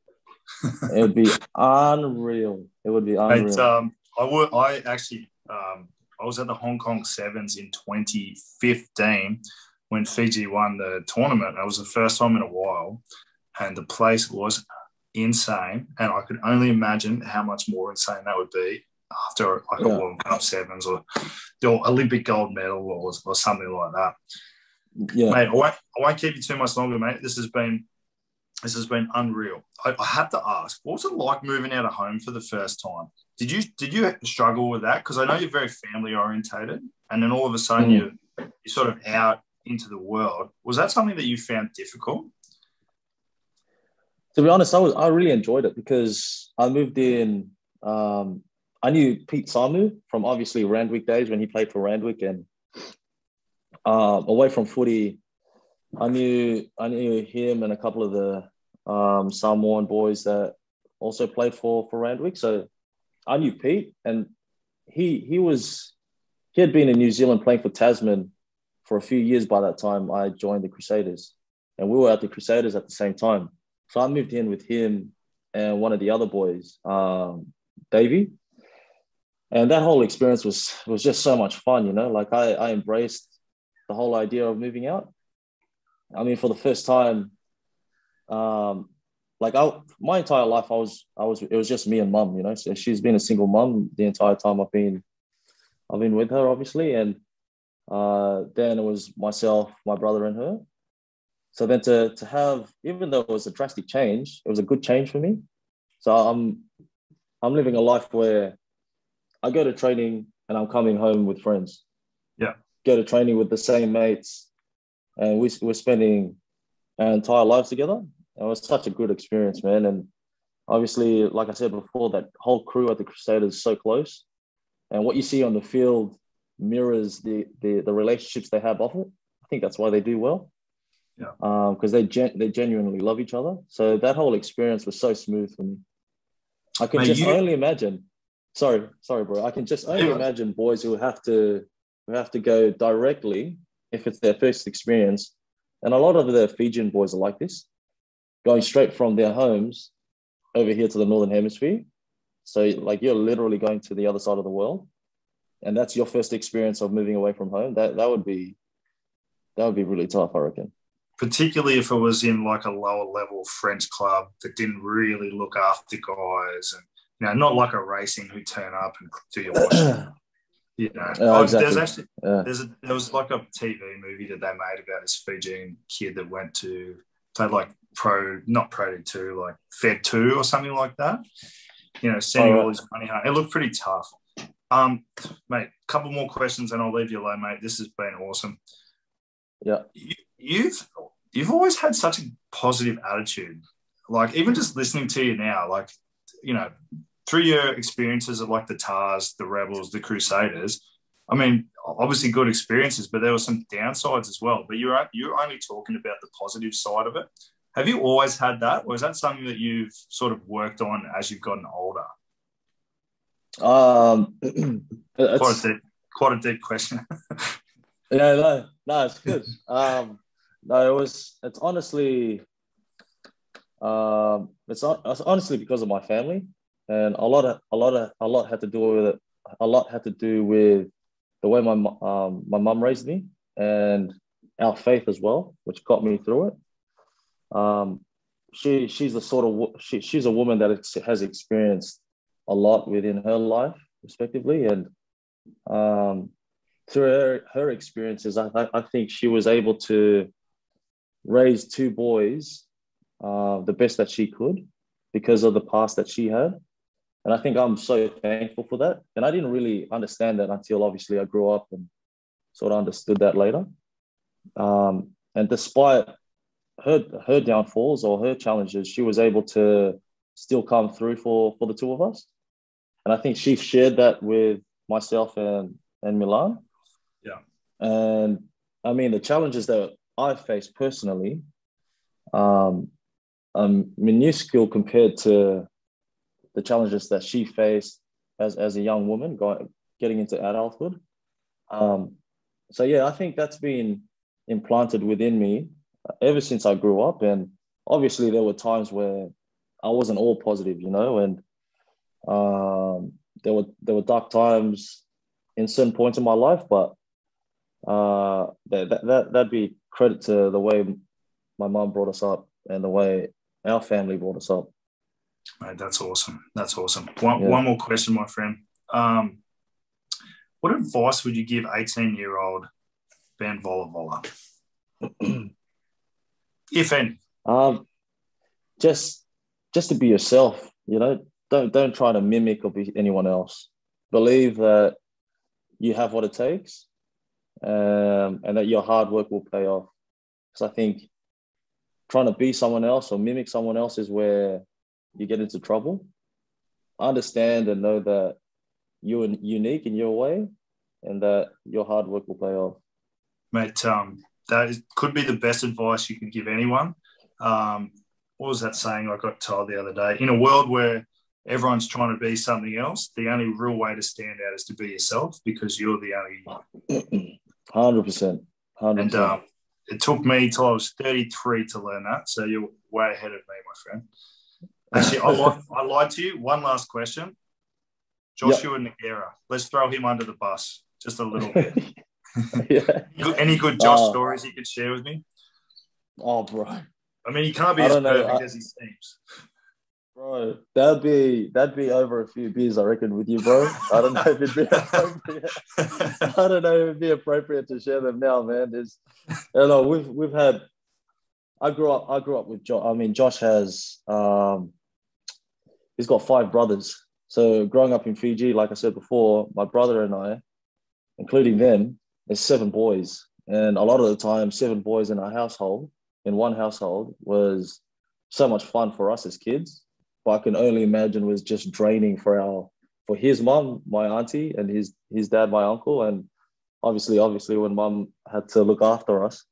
It would be unreal. It would be unreal. um, I would. I actually um, I was at the Hong Kong Sevens in 2015 when Fiji won the tournament. It was the first time in a while, and the place was insane. And I could only imagine how much more insane that would be after like yeah. a World Cup Sevens or the Olympic gold medal or, or something like that. Yeah, mate, I won't, I won't keep you too much longer, mate. This has been this has been unreal. I, I have to ask, what was it like moving out of home for the first time? Did you did you struggle with that? Because I know you're very family orientated, and then all of a sudden mm. you you're sort of out into the world. Was that something that you found difficult? To be honest, I was I really enjoyed it because I moved in. Um, I knew Pete Samu from obviously Randwick days when he played for Randwick, and uh, away from footy, I knew I knew him and a couple of the um, Samoan boys that also played for for Randwick. So I knew Pete, and he he was he had been in New Zealand playing for Tasman for a few years by that time. I joined the Crusaders, and we were at the Crusaders at the same time. So I moved in with him and one of the other boys, um, Davey, and that whole experience was was just so much fun. You know, like I I embraced the whole idea of moving out. I mean, for the first time, um, like I, my entire life, I was, I was, it was just me and mum, you know. So she's been a single mum the entire time I've been, I've been with her, obviously, and uh, then it was myself, my brother, and her. So then to to have, even though it was a drastic change, it was a good change for me. So I'm, I'm living a life where I go to training and I'm coming home with friends. Yeah. Go to training with the same mates, and we we're spending our entire lives together. It was such a good experience, man. And obviously, like I said before, that whole crew at the Crusaders is so close. And what you see on the field mirrors the the, the relationships they have off it. I think that's why they do well. Yeah. Because um, they gen- they genuinely love each other. So that whole experience was so smooth for me. I can just you... only imagine. Sorry, sorry, bro. I can just only yeah. imagine boys who have to who have to go directly if it's their first experience. And a lot of the Fijian boys are like this going straight from their homes over here to the northern hemisphere. So like you're literally going to the other side of the world, and that's your first experience of moving away from home. That that would be that would be really tough, I reckon. Particularly if it was in like a lower level French club that didn't really look after guys, and you know, not like a racing who turn up and do your washing. you know, uh, exactly. there's actually yeah. there's a, there was like a TV movie that they made about this Fijian kid that went to played like pro, not pro two, like Fed two or something like that. You know, sending all, right. all his money home. It looked pretty tough. Um, mate, a couple more questions and I'll leave you alone, mate. This has been awesome. Yeah. You, you've you've always had such a positive attitude. Like even just listening to you now, like you know, through your experiences of like the Tahs, the Rebels, the Crusaders, I mean, obviously good experiences, but there were some downsides as well. But you're you're only talking about the positive side of it. Have you always had that, or is that something that you've sort of worked on as you've gotten older? Um, quite a deep, quite a deep question. yeah, no, no, it's good. Um, no, it was. It's honestly, um, it's, it's honestly because of my family, and a lot of a lot of a lot had to do with it. A lot had to do with the way my um, my mum raised me and our faith as well, which got me through it. Um, she she's the sort of she, she's a woman that has experienced a lot within her life, respectively, and um, through her, her experiences, I, I think she was able to raise two boys uh, the best that she could because of the past that she had. And I think I'm so thankful for that. And I didn't really understand that until obviously I grew up and sort of understood that later. Um, and despite her her downfalls or her challenges, she was able to still come through for for the two of us. And I think she shared that with myself and and Milan. Yeah. And I mean the challenges that I faced personally, um, um, minuscule compared to the challenges that she faced as, as a young woman going, getting into adulthood. Um, so yeah, I think that's been implanted within me ever since I grew up. And obviously, there were times where I wasn't all positive, you know, and um, there were there were dark times in certain points in my life, but uh, that, that, that that'd be credit to the way my mom brought us up and the way our family brought us up. Mate, that's awesome. That's awesome. One, yeah. one more question, my friend. Um, what advice would you give 18 year old Ben Volavola? if any? Um, just just to be yourself. You know, don't don't try to mimic or be anyone else. Believe that you have what it takes, um, and that your hard work will pay off. Because I think trying to be someone else or mimic someone else is where you get into trouble. Understand and know that you're unique in your way, and that your hard work will pay off. Mate, um, that is, could be the best advice you could give anyone. Um, what was that saying I got told the other day? In a world where everyone's trying to be something else, the only real way to stand out is to be yourself because you're the only. Hundred percent. And um, it took me till I was 33 to learn that. So you're way ahead of me, my friend. Actually, I, lied, I lied to you. One last question. Joshua yep. Nogueira. Let's throw him under the bus just a little bit. yeah. Any good Josh Oh. stories you could share with me? Oh, bro, I mean, he can't be as know, perfect I- as he seems. bro, that'd be that'd be over a few beers, I reckon, with you, bro. I don't know if it'd be appropriate. I don't know if it'd be appropriate to share them now, man. There's, you know, we've we've had. I grew up. I grew up with Josh. I mean, Josh has. Um, he's got five brothers. So growing up in Fiji, like I said before, my brother and I, including them, there's seven boys, and a lot of the time, seven boys in our household, in one household, was so much fun for us as kids. But I can only imagine was just draining for our for his mom, my auntie, and his his dad, my uncle, and obviously, obviously, when mom had to look after us,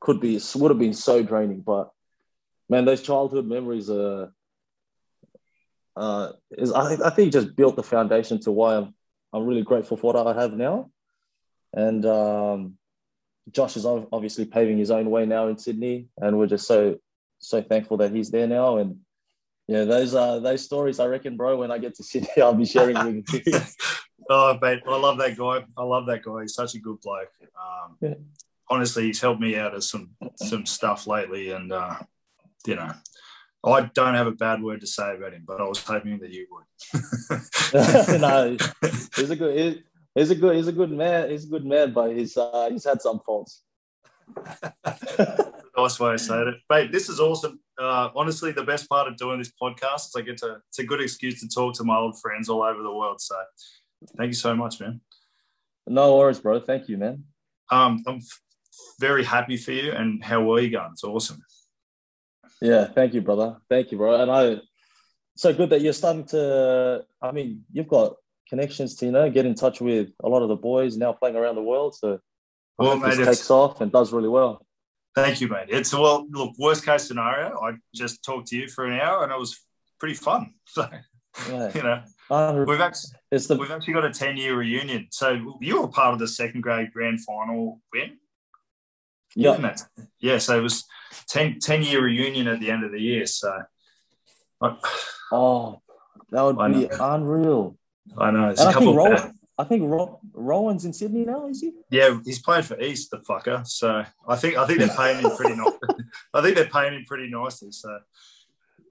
could be would have been so draining. But man, those childhood memories are. Uh, is I, I think just built the foundation to why I'm I'm really grateful for what I have now, and um, Josh is obviously paving his own way now in Sydney, and we're just so so thankful that he's there now. And yeah, those uh those stories I reckon, bro. When I get to Sydney, I'll be sharing with you. oh, mate, I love that guy. I love that guy. He's such a good bloke. Um, Yeah. Honestly, he's helped me out of some some stuff lately, and uh, you know, I don't have a bad word to say about him, but I was hoping that you would. no, he's a good he's a good he's a good man. He's a good man, but he's uh, he's had some faults. nice way of say it. Mate, this is awesome. Uh, honestly, the best part of doing this podcast is I get to, it's a good excuse to talk to my old friends all over the world. So thank you so much, man. No worries, bro. Thank you, man. Um, I'm very happy for you and how well you going. It's awesome. Yeah, thank you, brother. Thank you, bro. And I so good that you're starting to I mean, you've got connections to, you know, get in touch with a lot of the boys now playing around the world. So Well, mate, this takes off and does really well. Thank you, mate. It's well, look, worst case scenario, I just talked to you for an hour and it was pretty fun. So, Yeah. you know, Uh, we've actually, the we've actually got a 10 year reunion. So you were part of the second grade grand final win. Yeah. Isn't it? Yeah, so it was 10, 10 year reunion at the end of the year. So I, Oh, that would I be know. unreal. I know it's And a I couple think Rowan, I think Ro- Rowan's in Sydney now, is he? Yeah, he's playing for East, the fucker. So I think I think they're paying him pretty nice. I think they're paying him pretty nicely. So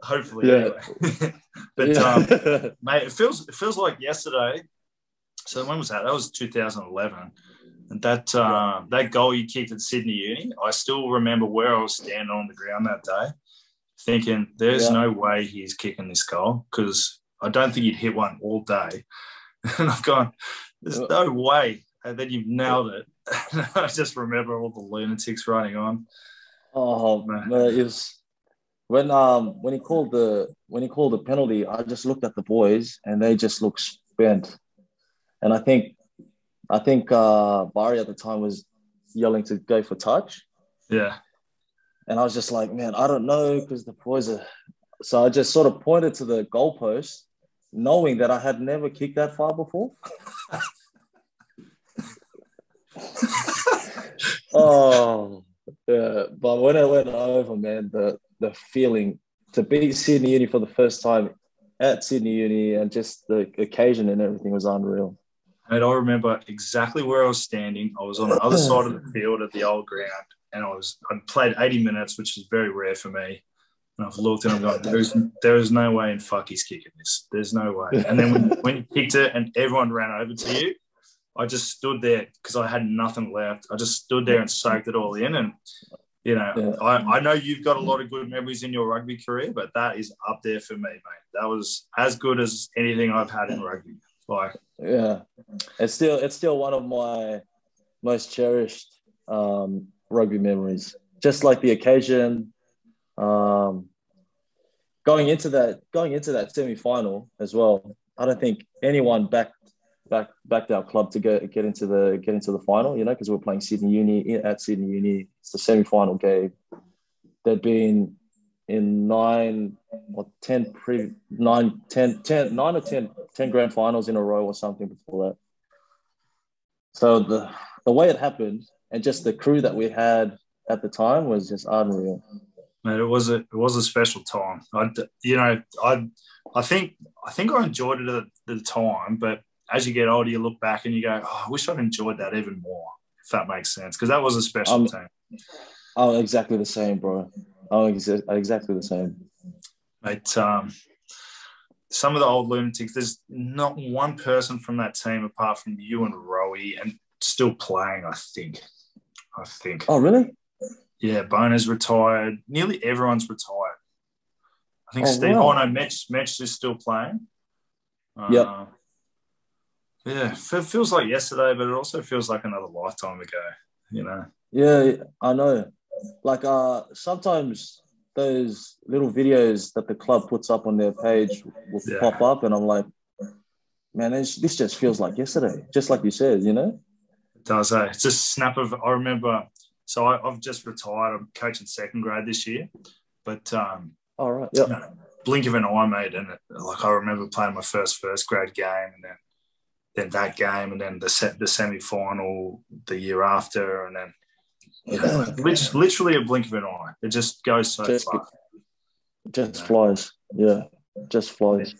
hopefully, Yeah. anyway. but Yeah. um, mate, it feels it feels like yesterday. So when was that? That was 2011. And that uh, that goal you kicked at Sydney Uni, I still remember where I was standing on the ground that day, thinking, "There's Yeah. no way he's kicking this goal because I don't think he'd hit one all day." And I've gone, "There's no way." And then you've nailed it. I just remember all the lunatics running on. Oh Man. man, it was when um when he called the when he called the penalty, I just looked at the boys and they just looked spent. And I think I think uh Barry at the time was yelling to go for touch. Yeah. And I was just like, man, I don't know because the boys are so I just sort of pointed to the goalpost, knowing that I had never kicked that far before. oh yeah, but when it went over, man, the the feeling to beat Sydney Uni for the first time at Sydney Uni and just the occasion and everything was unreal. And I remember exactly where I was standing. I was on the other side of the field at the old ground, and I was I'd played 80 minutes, which is very rare for me. And I've looked and I'm going, there is there is no way in fuck he's kicking this. There's no way. And then when, when you kicked it and everyone ran over to you, I just stood there because I had nothing left. I just stood there and soaked it all in. And you know, Yeah. I, I know you've got a lot of good memories in your rugby career, but that is up there for me, mate. That was as good as anything I've had in rugby. Like Yeah, it's still it's still one of my most cherished um, rugby memories. Just like the occasion, um, going into that going into that semi final as well. I don't think anyone backed back backed our club to get get into the get into the final. You know, because we're playing Sydney Uni at Sydney Uni. It's the semi final game. There'd been in nine or 10 pre nine, 10, 10, nine or 10, 10 grand finals in a row or something before that. So the the way it happened and just the crew that we had at the time was just unreal. Mate, it was a it was a special time. I, you know, I I think I think I enjoyed it at the time, but as you get older, you look back and you go, oh, I wish I'd enjoyed that even more, if that makes sense, because that was a special um, team. Oh, exactly the same, bro. Oh, exactly the same. Mate, um, some of the old lunatics, there's not one person from that team apart from you and Rowie and still playing, I think. I think. Oh, really? Yeah, Bona's retired. Nearly everyone's retired. I think oh, Steve. Wow. Oh no, Mitch. Mitch is still playing. Yeah. Uh, yeah, it feels like yesterday, but it also feels like another lifetime ago. You know. Yeah, I know. Like, uh, sometimes those little videos that the club puts up on their page will yeah. pop up, and I'm like, man, this, this just feels like yesterday, just like you said, you know. It does. Eh? It's a snap of. I remember. So I, have just retired. I'm coaching second grade this year, but um, all right, yeah. You know, blink of an eye, mate, and it, like I remember playing my first first grade game, and then then that game, and then the set the semi final the year after, and then literally a blink of an eye. It just goes so just, far. Just flies, yeah, just flies.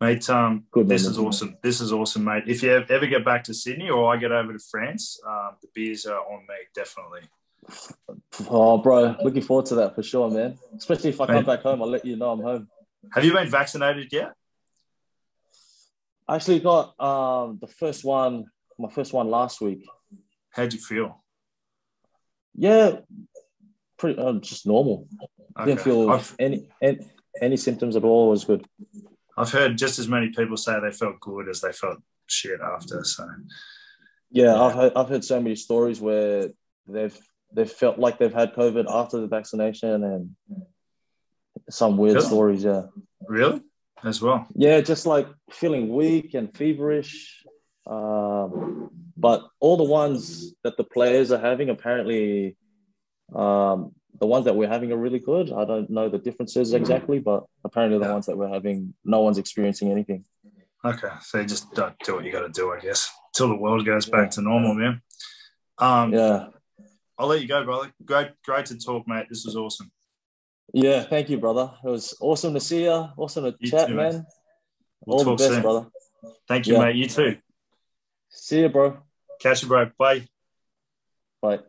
Mate, um, Good this is awesome. This is awesome, mate. If you ever get back to Sydney or I get over to France, um, the beers are on me, definitely. Oh, bro, looking forward to that for sure, man. Especially if I come back home, I'll let you know I'm home. Have you been vaccinated yet? I actually got um, the first one, my first one last week. How'd you feel? Yeah, pretty uh, just normal. Okay. Didn't feel any, any any symptoms at all. It was good. I've heard just as many people say they felt good as they felt shit after. So yeah, yeah. I've heard, I've heard so many stories where they've they've felt like they've had COVID after the vaccination and some weird really? stories. Yeah. Really? As well. Yeah, just like feeling weak and feverish. Um, but all the ones that the players are having, apparently, um, the ones that we're having are really good. I don't know the differences exactly, but apparently the yeah. ones that we're having, no one's experiencing anything. Okay, so you just don't do what you got to do, I guess, till the world goes back to normal, man. Um, yeah. I'll let you go, brother. Great, great to talk, mate. This was awesome. Yeah, thank you, brother. It was awesome to see you. Awesome to you chat, too, man. We'll All the best, soon. brother. Thank you, yeah. mate. You too. See you, bro. Catch you, bro. Bye. Bye.